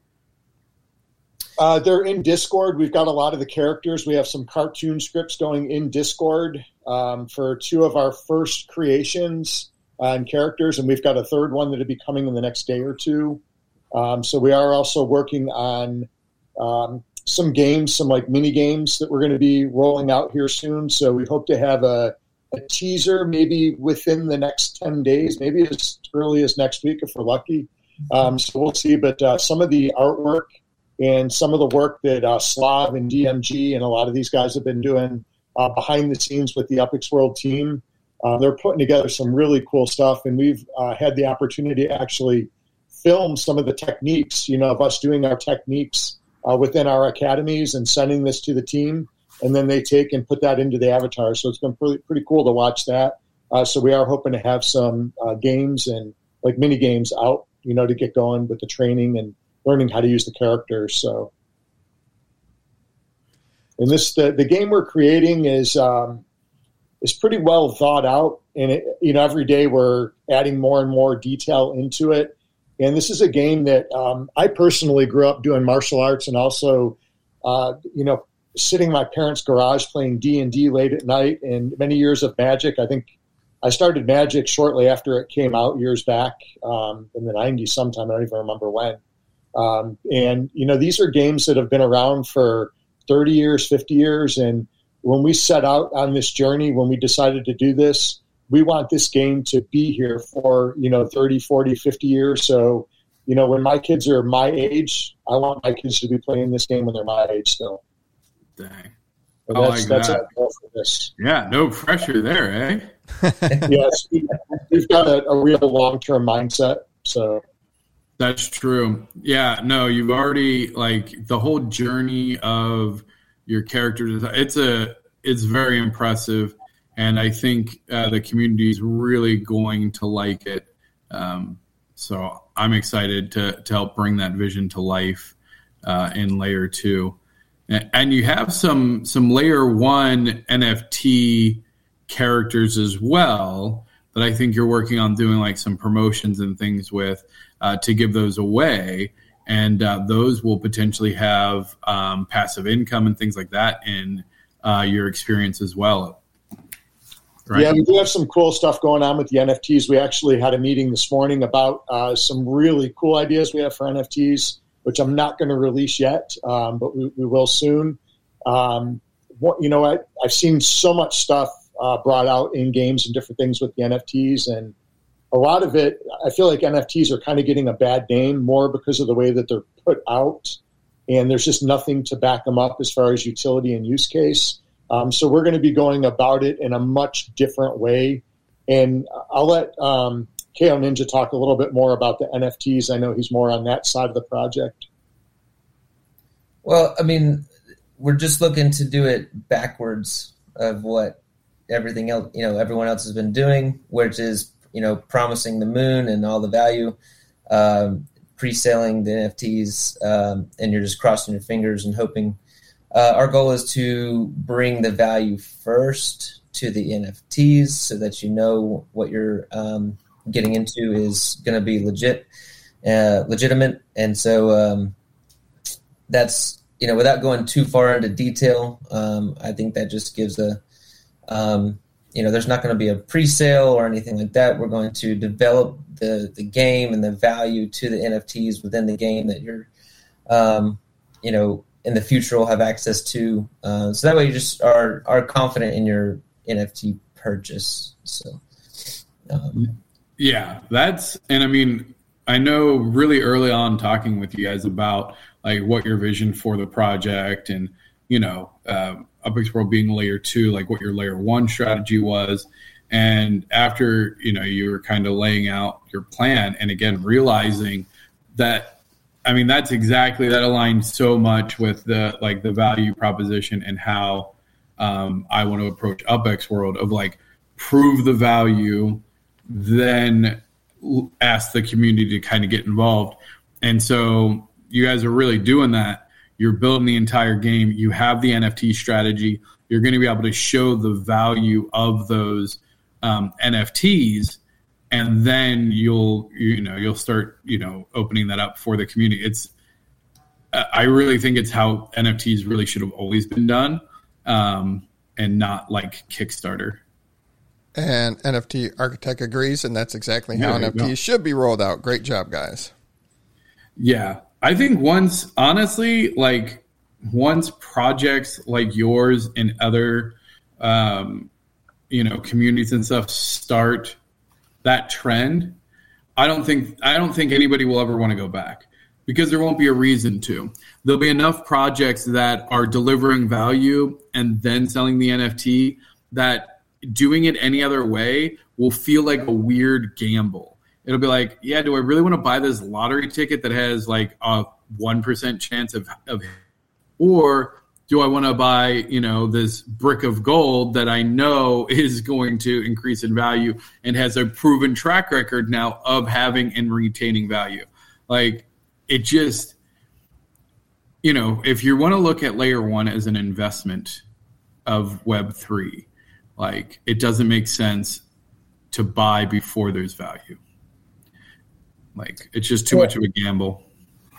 Uh, they're in Discord. We've got a lot of the characters. We have some cartoon scripts going in Discord um, for two of our first creations uh, and characters, and we've got a third one that'll be coming in the next day or two. Um, so we are also working on um, some games, some like mini games that we're going to be rolling out here soon. So we hope to have a, a teaser maybe within the next ten days, maybe as early as next week if we're lucky. Um, so we'll see. But uh, some of the artwork and some of the work that uh, Slav and DMG and a lot of these guys have been doing uh, behind the scenes with the UpX World team. Uh, they're putting together some really cool stuff, and we've uh, had the opportunity to actually film some of the techniques, you know, of us doing our techniques uh, within our academies and sending this to the team, and then they take and put that into the avatar. So it's been pretty, pretty cool to watch that. Uh, so we are hoping to have some uh, games and like mini games out, you know, to get going with the training and learning how to use the characters. So, and this the, the game we're creating is um, is pretty well thought out, and it, you know every day we're adding more and more detail into it. And this is a game that um, I personally grew up doing martial arts, and also, uh, you know, sitting in my parents' garage playing D and D late at night, and many years of Magic. I think I started Magic shortly after it came out years back um, in the '90s, sometime. I don't even remember when. Um, and you know, these are games that have been around for 30 years, 50 years. And when we set out on this journey, when we decided to do this, we want this game to be here for, you know, 30, 40, 50 years. So, you know, when my kids are my age, I want my kids to be playing this game when they're my age still. Dang. And I that's, like that's that. our goal for this. Yeah, no pressure there, eh? (laughs) yes, we, we've got a, a real long term mindset. So, That's true. Yeah, no, you've already like the whole journey of your characters. It's a it's very impressive, and I think uh, the community is really going to like it. Um, so I'm excited to to help bring that vision to life uh, in layer two, and, and you have some some layer one NFT characters as well that I think you're working on doing like some promotions and things with uh, to give those away. And uh, those will potentially have um, passive income and things like that in uh, your experience as well. Right? Yeah, we do have some cool stuff going on with the NFTs. We actually had a meeting this morning about uh, some really cool ideas we have for NFTs, which I'm not going to release yet, um, but we, we will soon. Um, what, you know, I, I've seen so much stuff uh, brought out in games and different things with the NFTs, and a lot of it, I feel like NFTs are kind of getting a bad name more because of the way that they're put out, and there's just nothing to back them up as far as utility and use case. Um, so we're going to be going about it in a much different way, and I'll let um, KO Ninja talk a little bit more about the NFTs. I know he's more on that side of the project. Well, I mean, we're just looking to do it backwards of what everything else, you know, everyone else has been doing, which is, you know, promising the moon and all the value, um, pre-selling the NFTs, um, and you're just crossing your fingers and hoping. Uh, our goal is to bring the value first to the NFTs so that you know what you're um, getting into is going to be legit, uh, legitimate, and so um, that's you know without going too far into detail. Um, I think that just gives a um, you know there's not going to be a pre-sale or anything like that. We're going to develop the the game and the value to the NFTs within the game that you're um, you know in the future will have access to. Uh, so that way you just are are confident in your NFT purchase. So. Um, Yeah, that's and I mean, I know really early on talking with you guys about like what your vision for the project and you know, uh, UpX World being layer two, like what your layer one strategy was. And after you know you were kind of laying out your plan, and again realizing that, I mean, that's exactly that aligns so much with the like the value proposition and how um, I want to approach Upx World of like prove the value, then ask the community to kind of get involved. And so you guys are really doing that. You're building the entire game. You have the NFT strategy. You're going to be able to show the value of those um, NFTs, and then you'll you know you'll start you know opening that up for the community. It's I really think it's how NFTs really should have always been done, um, and not like Kickstarter. And NFT architect agrees, and that's exactly how Yeah, there you go. NFTs should be rolled out. Great job, guys. Yeah. I think once, honestly, like once projects like yours and other, um, you know, communities and stuff start that trend, I don't think I don't think anybody will ever want to go back because there won't be a reason to. There'll be enough projects that are delivering value and then selling the NFT that doing it any other way will feel like a weird gamble. It'll be like, yeah, do I really want to buy this lottery ticket that has like a one percent chance of, of or do I want to buy, you know, this brick of gold that I know (laughs) is going to increase in value and has a proven track record now of having and retaining value? Like it just, you know, if you want to look at layer one as an investment of Web three, like it doesn't make sense to buy before there's value. Like it's just too Yeah. much of a gamble.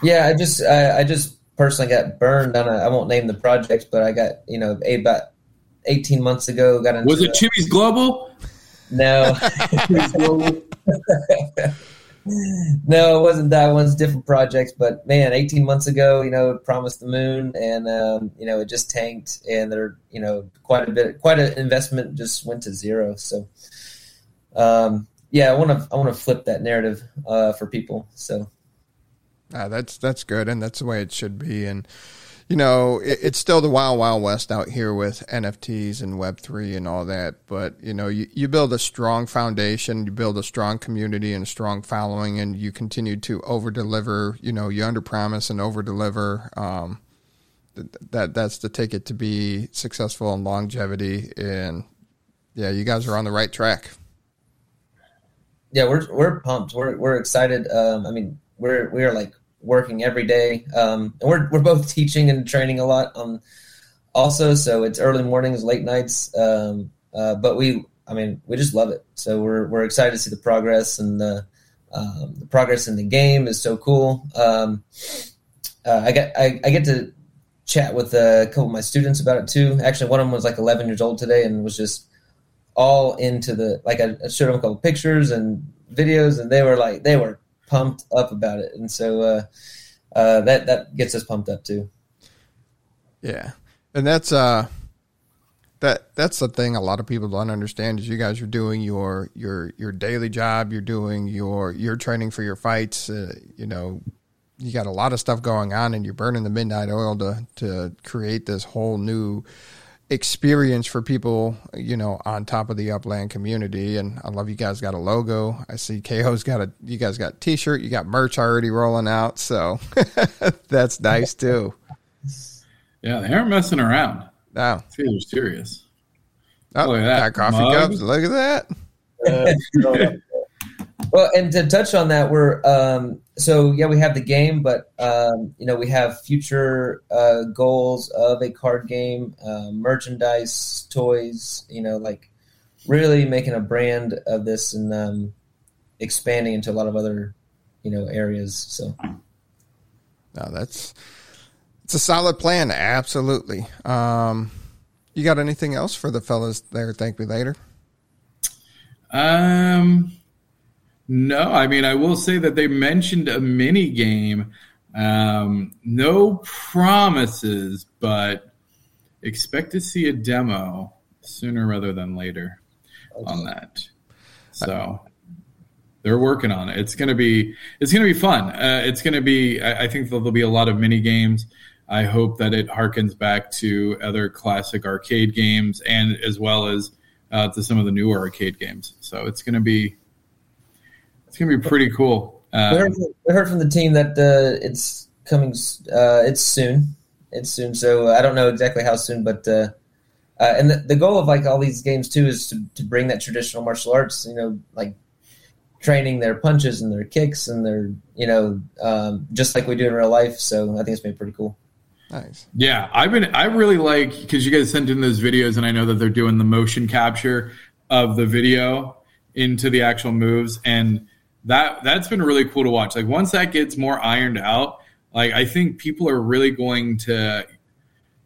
Yeah, I just I, I just personally got burned on a I won't name the project, but I got you know a- about eighteen months ago got into Was it Chibi's Global? no (laughs) (laughs) (laughs) no it wasn't that one's different projects but man 18 months ago you know it promised the moon and um, you know it just tanked and they're you know quite a bit quite an investment just went to zero so um, yeah I want to I want to flip that narrative uh, for people so Ah, that's that's good, and that's the way it should be. And you know, it, it's still the wild wild west out here with NFTs and Web three and all that. But you know, you, you build a strong foundation, you build a strong community and a strong following, and you continue to over deliver. You know, you under promise and over deliver. Um, th- that that's the ticket to be successful and longevity. And yeah, you guys are on the right track. yeah, we're we're pumped. We're we're excited. Um, I mean, we're we are like working every day, um, and we're we're both teaching and training a lot on also. So it's early mornings, late nights. Um, uh, but we, I mean, we just love it. So we're we're excited to see the progress and the um, the progress in the game is so cool. Um, uh, I get I, I get to chat with a couple of my students about it too. Actually, one of them was like 11 years old today and was just all into the like I I showed them a couple pictures and videos and they were like they were pumped up about it and so uh, uh, that that gets us pumped up too. Yeah, and that's uh, that that's the thing a lot of people don't understand is you guys are doing your your your daily job, you're doing your you're training for your fights. Uh, you know, you got a lot of stuff going on, and you're burning the midnight oil to to create this whole new experience for people, you know, on top of the upland community. And I love you guys got a logo. I see KO's got a you guys got t shirt, you got merch already rolling out, so (laughs) that's nice too. Yeah, they aren't messing around. Now, See, they're serious. oh, Look at that got coffee mug. cups. Look at that. (laughs) Uh, so, Well, and to touch on that, we're um, so yeah, we have the game, but um, you know we have future uh, goals of a card game, uh, merchandise, toys. You know, like really making a brand of this and um, expanding into a lot of other you know areas. So No, that's it's a solid plan. Absolutely. Um, you got anything else for the fellas there? Thank me later. Um, no, I mean, I will say that they mentioned a mini game. Um, no promises, but expect to see a demo sooner rather than later on that. So they're working on it. It's gonna be it's gonna be fun. Uh, it's gonna be. I, I think there'll be a lot of mini games. I hope that it harkens back to other classic arcade games and as well as uh, to some of the newer arcade games. So it's gonna be it's gonna be pretty cool. we, Um, heard, we heard from the team that uh, it's coming. Uh, it's soon. It's soon. So I don't know exactly how soon, but uh, uh, and the, the goal of like all these games too is to, to bring that traditional martial arts. You know, like training their punches and their kicks and their you know um, just like we do in real life. So I think it's been pretty cool. Nice. Yeah, I've been. I really like because you guys sent in those videos, and I know that they're doing the motion capture. of the video into the actual moves, and that that's been really cool to watch. Like once that gets more ironed out, like I think people are really going to,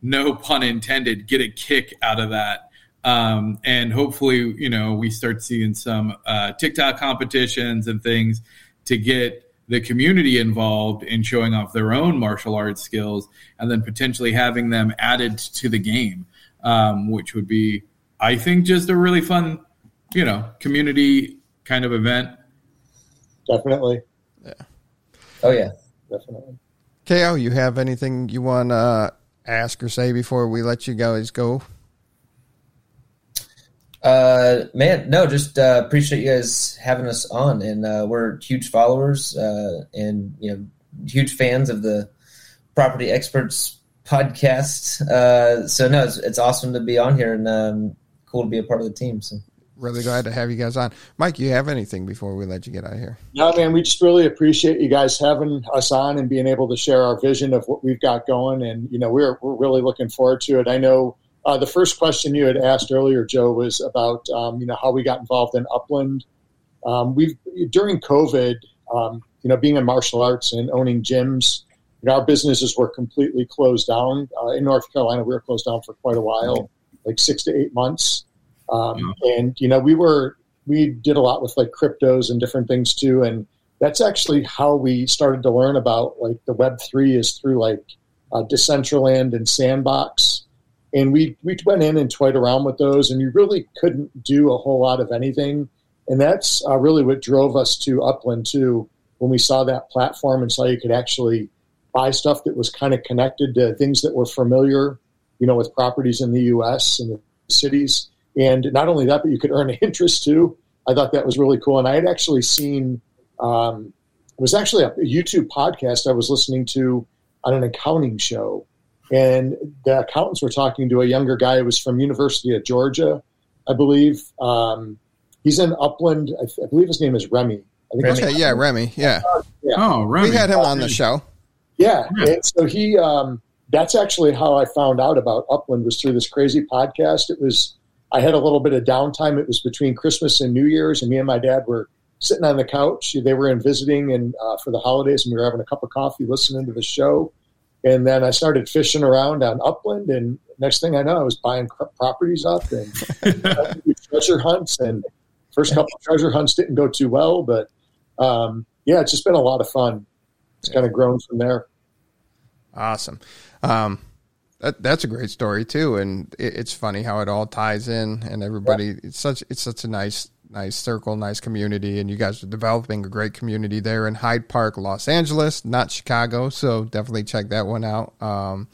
no pun intended, get a kick out of that. Um, and hopefully, you know, we start seeing some uh, TikTok competitions and things to get the community involved in showing off their own martial arts skills and then potentially having them added to the game, um, which would be, I think, just a really fun, you know, community kind of event. Definitely. Yeah. Oh yeah. Definitely. KO, you have anything you want to ask or say before we let you guys go? Uh, man, no, just uh, appreciate you guys having us on, and uh, we're huge followers uh, and you know huge fans of the Property Experts podcast. Uh, so no, it's, it's awesome to be on here and um, cool to be a part of the team. So Really glad to have you guys on. Mike, you have anything before we let you get out of here? No, man, we just really appreciate you guys having us on and being able to share our vision of what we've got going. And, you know, we're, we're really looking forward to it. I know uh, the first question you had asked earlier, Joe, was about, um, you know, how we got involved in Upland. Um, we've, during COVID, um, you know, being in martial arts and owning gyms, you know, our businesses were completely closed down. Uh, in North Carolina, we were closed down for quite a while, like six to eight months. Um, and you know, we were we did a lot with like cryptos and different things too, and that's actually how we started to learn about like the Web three is through like uh, Decentraland and Sandbox, and we we went in and toyed around with those, and you really couldn't do a whole lot of anything, and that's uh, really what drove us to Upland too. When we saw that platform and saw you could actually buy stuff that was kind of connected to things that were familiar, you know, with properties in the U.S. and the cities and not only that, but you could earn (laughs) interest too. I thought that was really cool. And I had actually seen, um, it was actually a YouTube podcast I was listening to on an accounting show. And the accountants were talking to a younger guy who was from University of Georgia, I believe. Um, he's in Upland. I, I, believe his name is Remy. I think Okay, yeah, Remy. Yeah. yeah. Oh, Remy. We had him on the show. Yeah. Yeah. And so he, um, that's actually how I found out about Upland was through this crazy podcast. It was, I had a little bit of downtime. It was between Christmas and New Year's, and me and my dad were sitting on the couch. They were in visiting and uh, for the holidays, and we were having a cup of coffee, listening to the show. And then I started fishing around on Upland, and next thing I know, I was buying cr- properties up and (laughs) treasure hunts. And first couple of treasure hunts didn't go too well, but um, yeah, it's just been a lot of fun. It's kind of grown from there. Awesome. Um, that, that's a great story too, and it, it's funny how it all ties in, and everybody. It's such it's such a nice nice circle, nice community, and you guys are developing a great community there in Hyde Park, Los Angeles, not Chicago. So definitely check that one out. Um,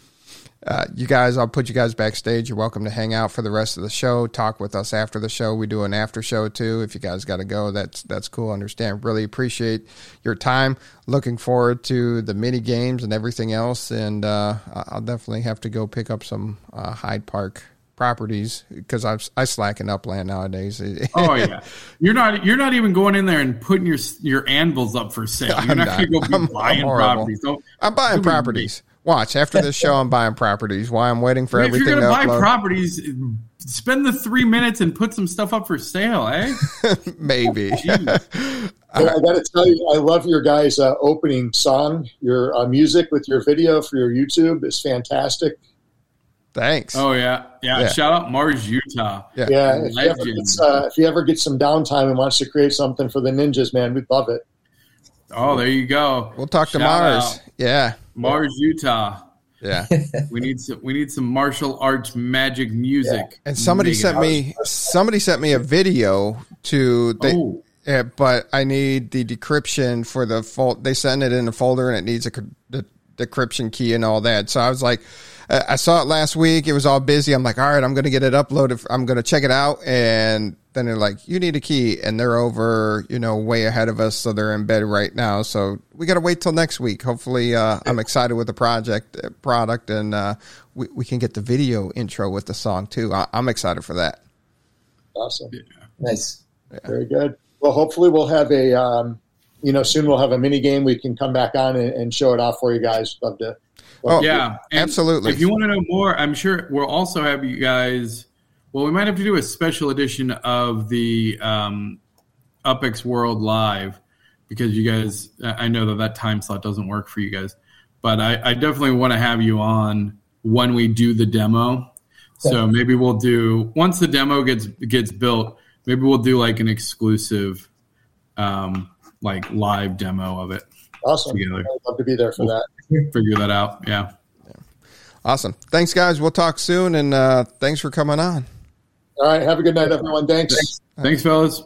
uh, you guys, I'll put you guys backstage. You're welcome to hang out for the rest of the show. Talk with us after the show. We do an after show too. If you guys got to go, that's that's cool. Understand. Really appreciate your time. Looking forward to the mini games and everything else. And uh, I'll definitely have to go pick up some uh, Hyde Park properties because I I slack in Upland nowadays. (laughs) Oh yeah, you're not you're not even going in there and putting your your anvils up for sale. (laughs) You're I'm not, not. going to go be I'm buying horrible. properties. Don't, I'm buying properties. Watch after this show. I'm buying properties. Why I'm waiting for if everything you're to going to buy upload. properties, spend the three minutes and put some stuff up for sale, eh? (laughs) Maybe. (laughs) And I got to tell you, I love your guys' uh, opening song. Your uh, music with your video for your YouTube is fantastic. Thanks. Oh yeah, yeah. Yeah. Shout out Mars, Utah. Yeah. Yeah, if you, ever Legend. get, uh, if you ever get some downtime and wants to create something for the ninjas, man, we'd love it. Oh, there you go. We'll talk to Mars. out. Yeah. Mars, Utah. Yeah. (laughs) We need some. We need some martial arts magic music. And somebody Make sent me somebody sent me a video to they, Oh. yeah, but I need the decryption for the fold. They send it in a folder and it needs a, the decryption key and all that. So I was like, uh, I saw it last week. It was all busy. I'm like, all right, I'm going to get it uploaded. I'm going to check it out. And then they're like, you need a key. And they're over, you know, way ahead of us. So they're in bed right now. So we got to wait till next week. Hopefully, uh, I'm excited with the project uh, product and, uh, we, we can get the video intro with the song too. I, I'm excited for that. Awesome. Nice. Very good. Well, hopefully we'll have a, um, you know, soon we'll have a mini game we can come back on and, and show it off for you guys. Love to. Oh, Yeah, and absolutely. If you want to know more, I'm sure we'll also have you guys Well, we might have to do a special edition of the um, UpX World Live because you guys, I know that that time slot doesn't work for you guys, but I, I definitely want to have you on when we do the demo. So maybe we'll do once the demo gets gets built. Maybe we'll do like an exclusive, um, like live demo of it. Awesome. Together. I'd love to be there for that. Figure that out. Yeah. Awesome. Thanks, guys. We'll talk soon, and uh, thanks for coming on. All right. Have a good night, everyone. Thanks. Thanks, fellas.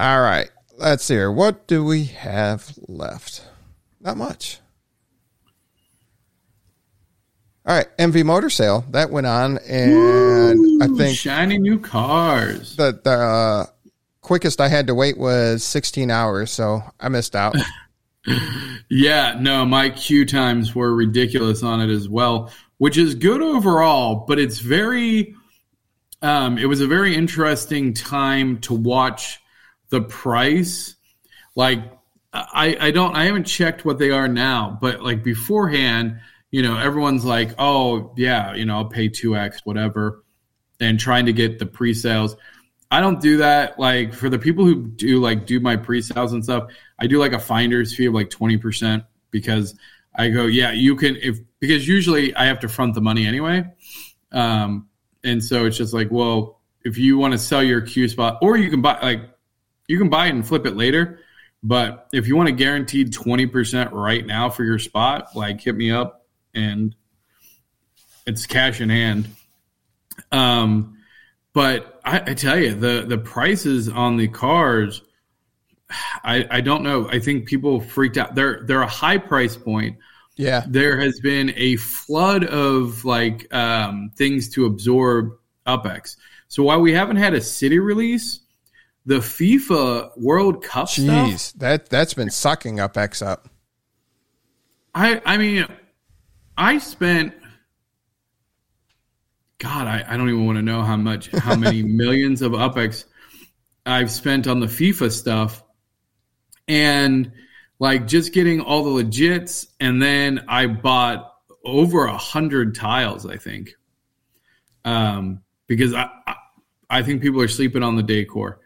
All right. Let's see here. What do we have left? Not much. All right. MV Motor Sale. That went on, and I think shiny new cars. the, the uh, quickest I had to wait was 16 hours, so I missed out. (laughs) Yeah, no, my queue times were ridiculous on it as well, which is good overall, but it's very um it was a very interesting time to watch the price. Like I I don't I haven't checked what they are now, but like beforehand, you know, everyone's like, "Oh, yeah, you know, I'll pay 2x whatever." And trying to get the pre-sales. I don't do that. Like for the people who do like do my pre-sales and stuff, I do like a finder's fee of like twenty percent because I go, yeah, you can if because usually I have to front the money anyway, um, and so it's just like, well, if you want to sell your Q spot, or you can buy like you can buy it and flip it later, but if you want a guaranteed twenty percent right now for your spot, like hit me up and it's cash in hand. Um, but I, I tell you, the the prices on the cars, I I don't know. I think people freaked out. They're they're a high price point. yeah. There has been a flood of like um, things to absorb UpX. So while we haven't had a city release, the FIFA World Cup stuff. That that's been sucking UpX up. I I mean, I spent. God, I, I don't even want to know how much, how many (laughs) millions of UpX I've spent on the FIFA stuff, and like just getting all the legits, and then I bought over a hundred tiles. I think, um, because I, I think people are sleeping on the decor.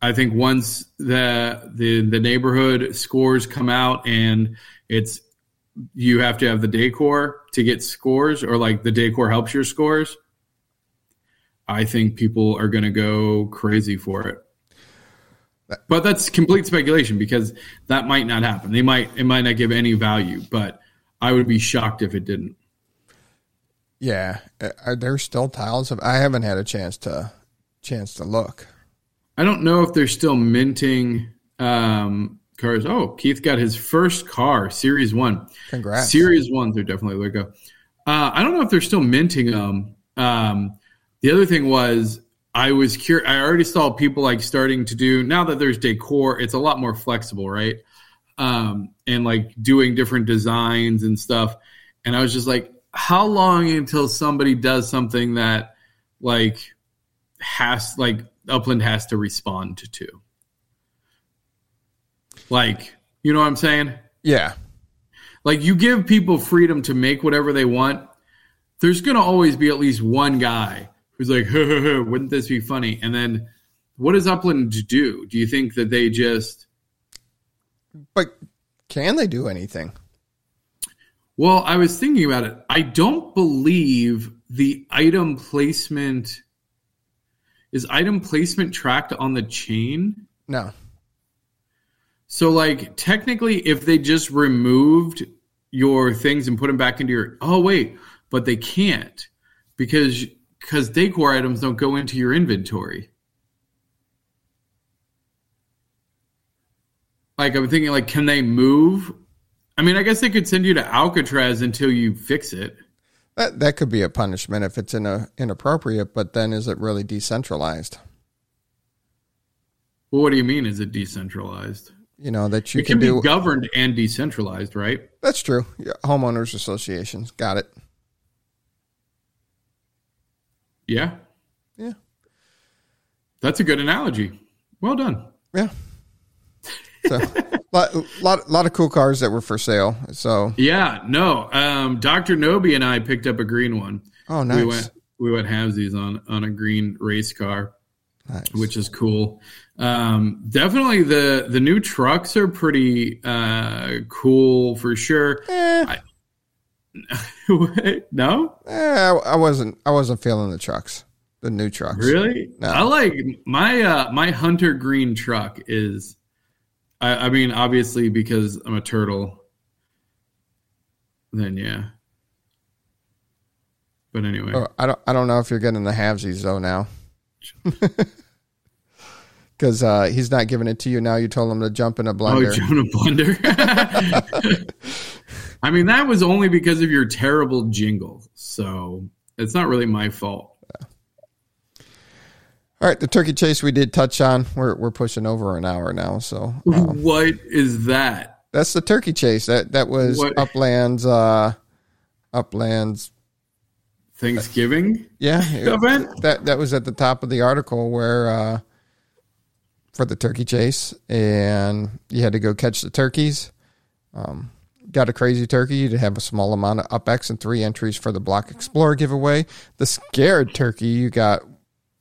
I think once the the the neighborhood scores come out and it's you have to have the decor to get scores or like the decor helps your scores. I think people are going to go crazy for it. But that's complete speculation because that might not happen. They might it might not give any value, but I would be shocked if it didn't. Yeah, Uh, are there still tiles? Of, I haven't had a chance to chance to look. I don't know if they're still minting um, cars. Oh, Keith got his first car, Series One. Congrats. Series ones are definitely there. Go. Uh, I don't know if they're still minting them. Um, the other thing was I was curious. I already saw people like starting to do now that there's decor. It's a lot more flexible, right? Um, and like doing different designs and stuff. And I was just like, how long until somebody does something that like has like Upland has to respond to? Like, you know what I'm saying? Yeah, Like you give people freedom to make whatever they want. There's going to always be at least one guy who's like, wouldn't this be funny? And then what does Upland do? Do you think that they just, but can they do anything? well, I was thinking about it. I don't believe the item placement is item placement tracked on the chain. No. So, like, technically, if they just removed your things and put them back into your, oh wait, but they can't because because decor items don't go into your inventory. Like, I'm thinking, like, can they move? I mean, I guess they could send you to Alcatraz until you fix it. That that could be a punishment if it's in a, inappropriate, but then is it really decentralized? Well, what do you mean? Is it decentralized? You know that you it can, can be do. governed and decentralized, right? That's true. Yeah, homeowners associations got it. Yeah, Yeah, that's a good analogy. Well done. yeah. So, (laughs) lot, lot, lot of cool cars that were for sale. So, Yeah, no. Um, Dr. Nobi and I picked up a green one. oh, nice. We went we went halvesies on on a green race car, Nice. which is cool. Um, definitely the the new trucks are pretty uh, cool for sure. Eh, (laughs) no, eh, I I wasn't. I wasn't feeling the trucks, the new trucks. really, No. I like my uh, my hunter green truck is. I, I mean, obviously because I'm a turtle. Then yeah. But anyway, Oh, I don't. I don't know if you're getting the halvesies though now, (laughs) because uh, he's not giving it to you now. You told him to jump in a blender. oh, blender. a Blender. (laughs) I mean, that was only because of your terrible jingle, so it's not really my fault. All right, the turkey chase we did touch on. We're we're pushing over an hour now, so um, What is that? that's the turkey chase. That that was What- Upland's. Uh, Upland's. Thanksgiving Yeah, it- (laughs) event? that that was at the top of the article where uh, for the turkey chase, and you had to go catch the turkeys. Um, got a crazy turkey. You'd have a small amount of UpX and three entries for the Block Explorer giveaway. The scared turkey, you got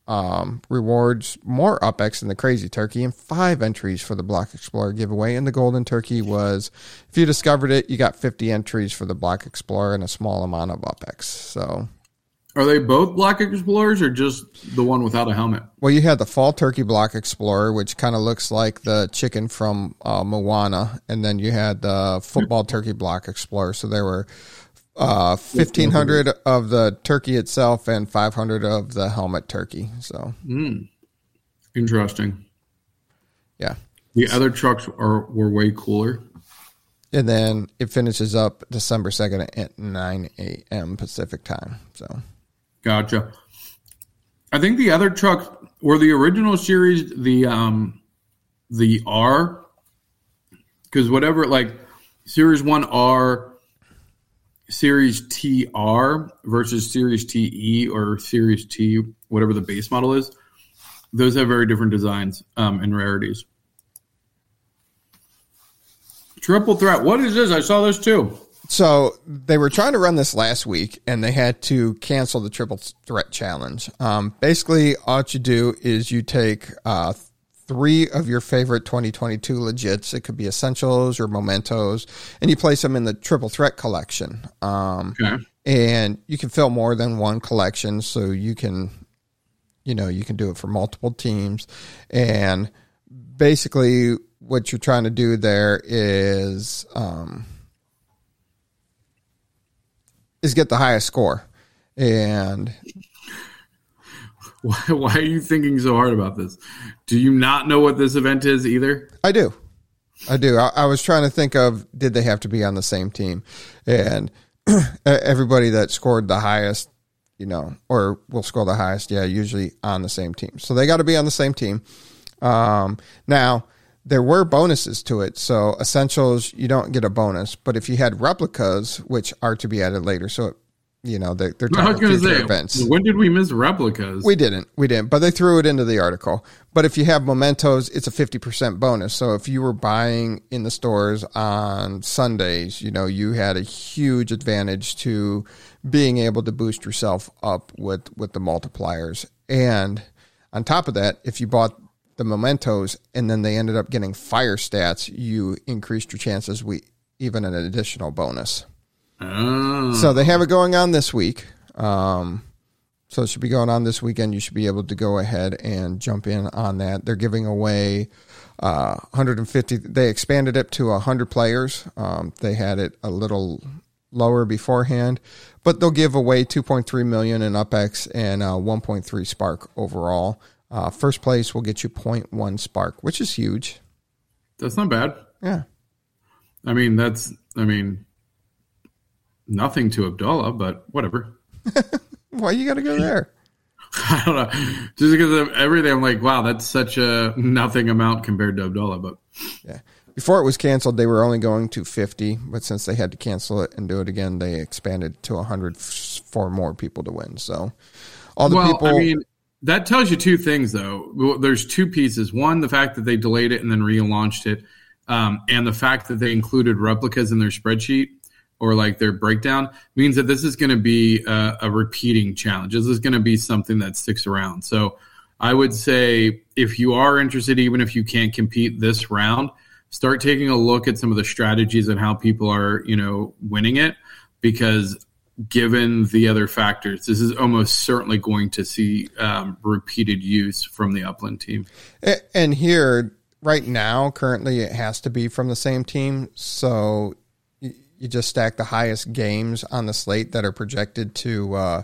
um, rewards more UpX than the crazy turkey and five entries for the Block Explorer giveaway. And the golden turkey was, if you discovered it, you got 50 entries for the Block Explorer and a small amount of UpX. So. Are they both Block Explorers or just the one without a helmet? Well, you had the Fall Turkey Block Explorer, which kind of looks like the chicken from uh, Moana, and then you had the Football Turkey Block Explorer. So there were uh, fifteen hundred of the turkey itself and five hundred of the helmet turkey. So mm. Interesting. yeah, The other trucks are were way cooler. and then it finishes up December second at nine a.m. Pacific time. So Gotcha. I think the other trucks were the original series, the um, the R, because whatever like Series One R, Series TR versus Series TE or Series T, whatever the base model is, those have very different designs um, and rarities. Triple threat. What is this? I saw this too. So they were trying to run this last week, and they had to cancel the triple threat challenge. Um, basically, all you do is you take uh, three of your favorite 2022 legits. It could be essentials or mementos, and you place them in the triple threat collection. Um, Okay. and you can fill more than one collection, so you can, you know, you can do it for multiple teams, and basically what you're trying to do there is. Um, is get the highest score. And (laughs) Why, why are you thinking so hard about this? Do you not know what this event is either? I do. I do. I, I was trying to think of did they have to be on the same team? And (clears throat) everybody that scored the highest, you know, or will score the highest, yeah, usually on the same team. So they got to be on the same team. Um, now, there were bonuses to it. So essentials, you don't get a bonus. But if you had replicas, which are to be added later, so, it, you know, they're, they're talking to future say, events. when did we miss replicas? We didn't. We didn't. But they threw it into the article. But if you have mementos, it's a 50% bonus. So if you were buying in the stores on Sundays, you know, you had a huge advantage to being able to boost yourself up with, with the multipliers. And on top of that, if you bought the mementos and then they ended up getting fire stats, you increased your chances we even an additional bonus. Oh. So they have it going on this week. Um, so it should be going on this weekend. You should be able to go ahead and jump in on that. They're giving away uh, 150. They expanded it to 100 players. Um, they had it a little lower beforehand, but they'll give away 2.3 million in UpX and uh, 1.3 Spark overall. Uh, first place will get you 0.1 Spark, which is huge. That's not bad. Yeah. I mean, that's, I mean, nothing to Abdullah, but whatever. (laughs) Why you got to go there? (laughs) I don't know. Just because of everything, I'm like, wow, that's such a nothing amount compared to Abdullah. But Yeah. Before it was canceled, they were only going to 50, but since they had to cancel it and do it again, they expanded to 100 for more people to win. So all the well, people. I mean, that tells you two things, though. There's two pieces. One, the fact that they delayed it and then relaunched it, um, and the fact that they included replicas in their spreadsheet. or like their breakdown means that this is going to be a, a repeating challenge. This is going to be something that sticks around. So I would say if you are interested, even if you can't compete this round, start taking a look at some of the strategies and how people are, you know, winning it because given the other factors, this is almost certainly going to see um, repeated use from the Upland team. And here, right now, currently, it has to be from the same team. So you just stack the highest games on the slate that are projected to uh,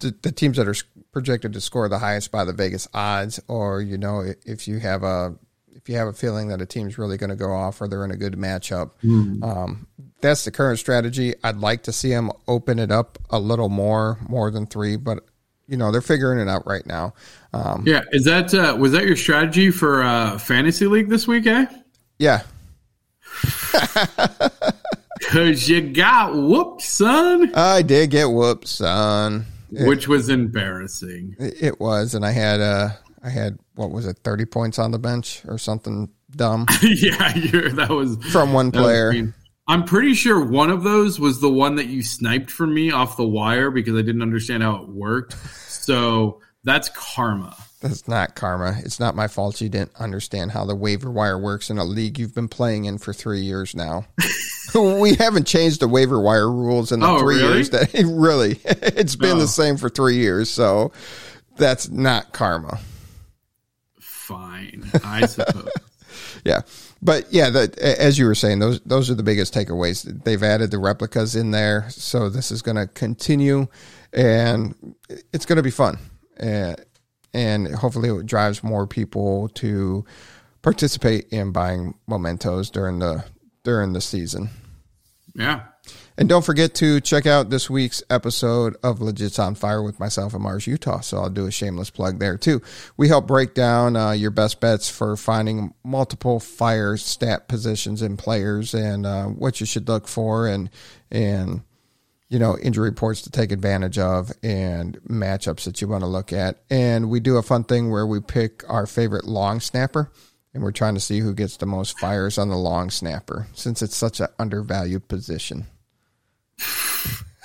the, the teams that are projected to score the highest by the Vegas odds, or you know, if you have a if you have a feeling that a team's really going to go off or they're in a good matchup. Um, that's the current strategy. I'd like to see them open it up a little more, more than three, but you know they're figuring it out right now. Um, Yeah, is that uh, was that your strategy for uh, fantasy league this week, eh? yeah, (laughs) (laughs) Cause you got whooped, son, I did get whooped, son. It, which was embarrassing. it was, and I had uh, I had what was it, thirty points on the bench or something dumb (laughs) yeah, you're, that was from one was player. mean. I'm pretty sure one of those was the one that you sniped from me off the wire because I didn't understand how it worked. So that's karma. That's not karma. It's not my fault you didn't understand how the waiver wire works in a league you've been playing in for three years now. (laughs) we haven't changed the waiver wire rules in the Oh, three really? years (laughs) that really it's been Oh. the same for three years. So that's not karma. Fine, I suppose. (laughs) Yeah. But yeah, the, as you were saying, those those are the biggest takeaways. They've added the replicas in there, so this is going to continue, and it's going to be fun, and, and hopefully it drives more people to participate in buying mementos during the during the season. yeah. And don't forget to check out this week's episode of Legits on Fire with myself and Mars, Utah. So I'll do a shameless plug there too. We help break down uh, your best bets for finding multiple fire stat positions in players and uh, what you should look for and and you know injury reports to take advantage of and matchups that you want to look at. And we do a fun thing where we pick our favorite long snapper. And we're trying to see who gets the most fires on the long snapper since it's such an undervalued position.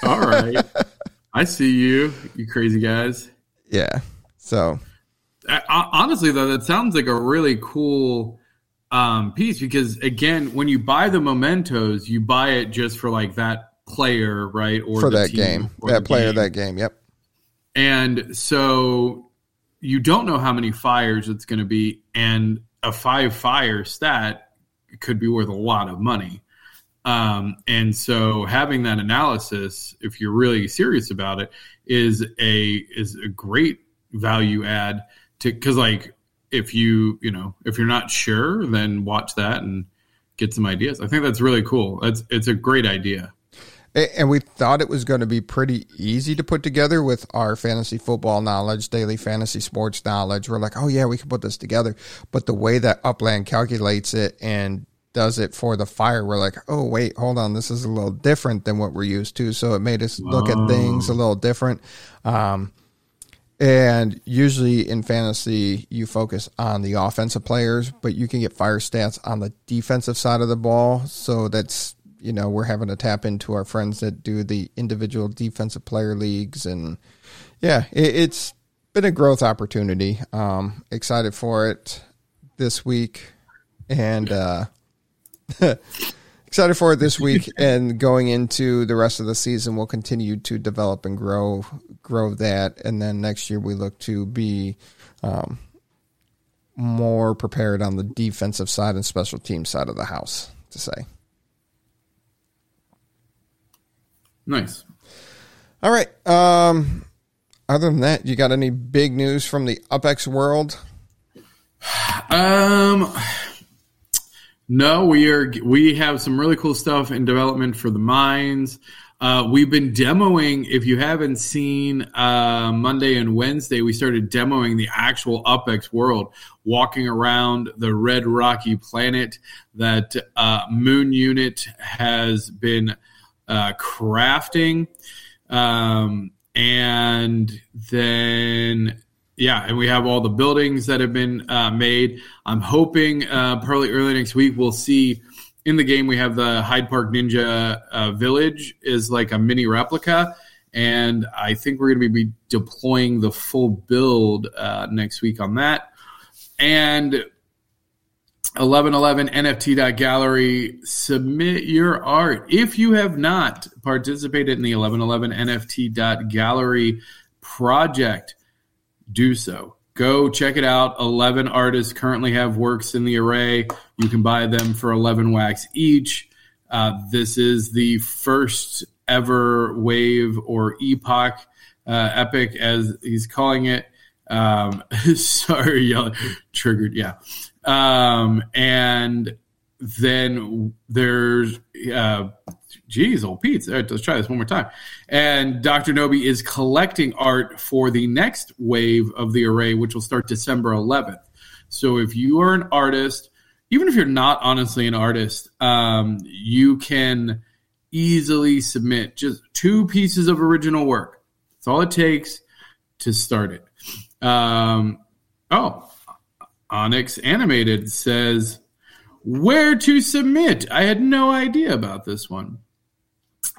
All right. I see you, you crazy guys. Yeah. So I, I- honestly, though, that sounds like a really cool um, piece because, again, when you buy the mementos, you buy it just for like that player, right? Or for that game, that player, game. that game. Yep. And so you don't know how many fires it's going to be, and a five fire stat could be worth a lot of money. Um, and so having that analysis, if you're really serious about it, is a is a great value add to because like if you you know if you're not sure, then watch that and get some ideas. I think that's really cool. It's it's a great idea. And we thought it was going to be pretty easy to put together with our fantasy football knowledge, daily fantasy sports knowledge. We're like, oh, yeah, we can put this together. But the way that Upland calculates it and does it for the fire, we're like, oh, wait, hold on. This is a little different than what we're used to. So it made us look at things a little different. Um, and usually in fantasy, you focus on the offensive players, but you can get fire stats on the defensive side of the ball. So that's, you know, we're having to tap into our friends that do the individual defensive player leagues. And yeah, it, it's been a growth opportunity. Um, excited for it this week. And, uh, (laughs) excited for it this week and going into the rest of the season we'll continue to develop and grow grow that. And then next year we look to be um, more prepared on the defensive side and special team side of the house to say. Nice. all right um, other than that you got any big news from the UpX World? (sighs) Um, no, we are. We have some really cool stuff in development for the mines. Uh, we've been demoing. If you haven't seen uh, Monday and Wednesday, we started demoing the actual UpX world, walking around the red rocky planet that uh, Moon Unit has been uh, crafting. Um, and then yeah, and we have all the buildings that have been uh, made. I'm hoping uh, probably early next week we'll see in the game we have the Hyde Park Ninja uh, Village is like a mini replica, and I think we're going to be deploying the full build uh, next week on that. And 1111 NFT.gallery, submit your art. If you have not participated in the 1111 NFT.gallery project, do so. Go check it out. 11 artists currently have works in the array. You can buy them for 11 wax each. Uh, this is the first ever wave or epoch, uh, epic as he's calling it. Um, (laughs) sorry, y'all triggered. Yeah. Um, and then there's, uh, geez, old Pete. Let's try this one more time. And Dr. Nobi is collecting art for the next wave of the array, which will start December 11th. So if you are an artist, even if you're not honestly an artist, um, you can easily submit just two pieces of original work. That's all it takes to start it. Um, oh, Onyx Animated says, Where to submit? I had no idea about this one.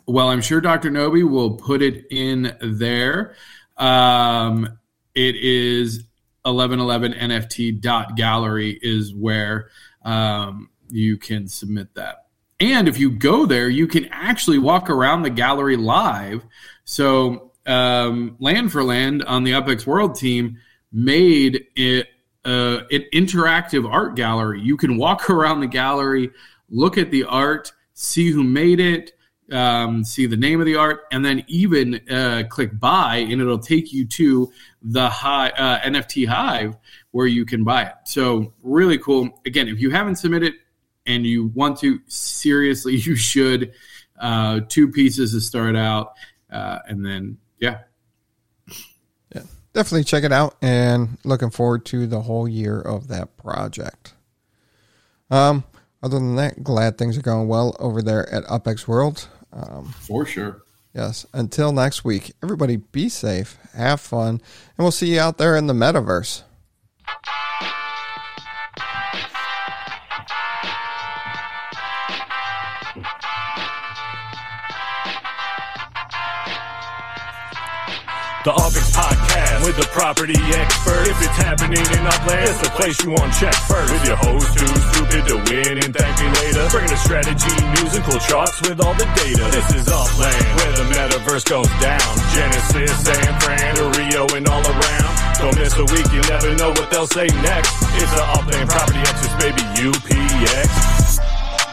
Well, I'm sure Dr. Nobi will put it in there. Um, it is 1111nft.gallery is where um, you can submit that. And if you go there, you can actually walk around the gallery live. So, um, Land for Land on the UpX World team made it uh, an interactive art gallery. You can walk (laughs) around the gallery, look at the art, see who made it, um, see the name of the art, and then even uh, click buy, and it'll take you to the high, uh, NFT Hive where you can buy it. So really cool. Again, if you haven't submitted and you want to, seriously, (laughs) you should. Uh, two pieces to start out, uh, and then yeah, definitely check it out and looking forward to the whole year of that project. Um, other than that, glad things are going well over there at UpX World. Um, for sure. yes, until next week, everybody be safe, have fun, and we'll see you out there in the metaverse. The UPX Podcast with the property expert. If it's happening in Upland, it's the place you want to check first. With your host Too Stupid to Win and thank me later. Bringing the strategy, news, and cool charts with all the data. This is Upland, where the metaverse goes down. Genesis, San Fran, to Rio, and all around. Don't miss a week, you never know what they'll say next. It's the Upland Property Experts, baby, UPX.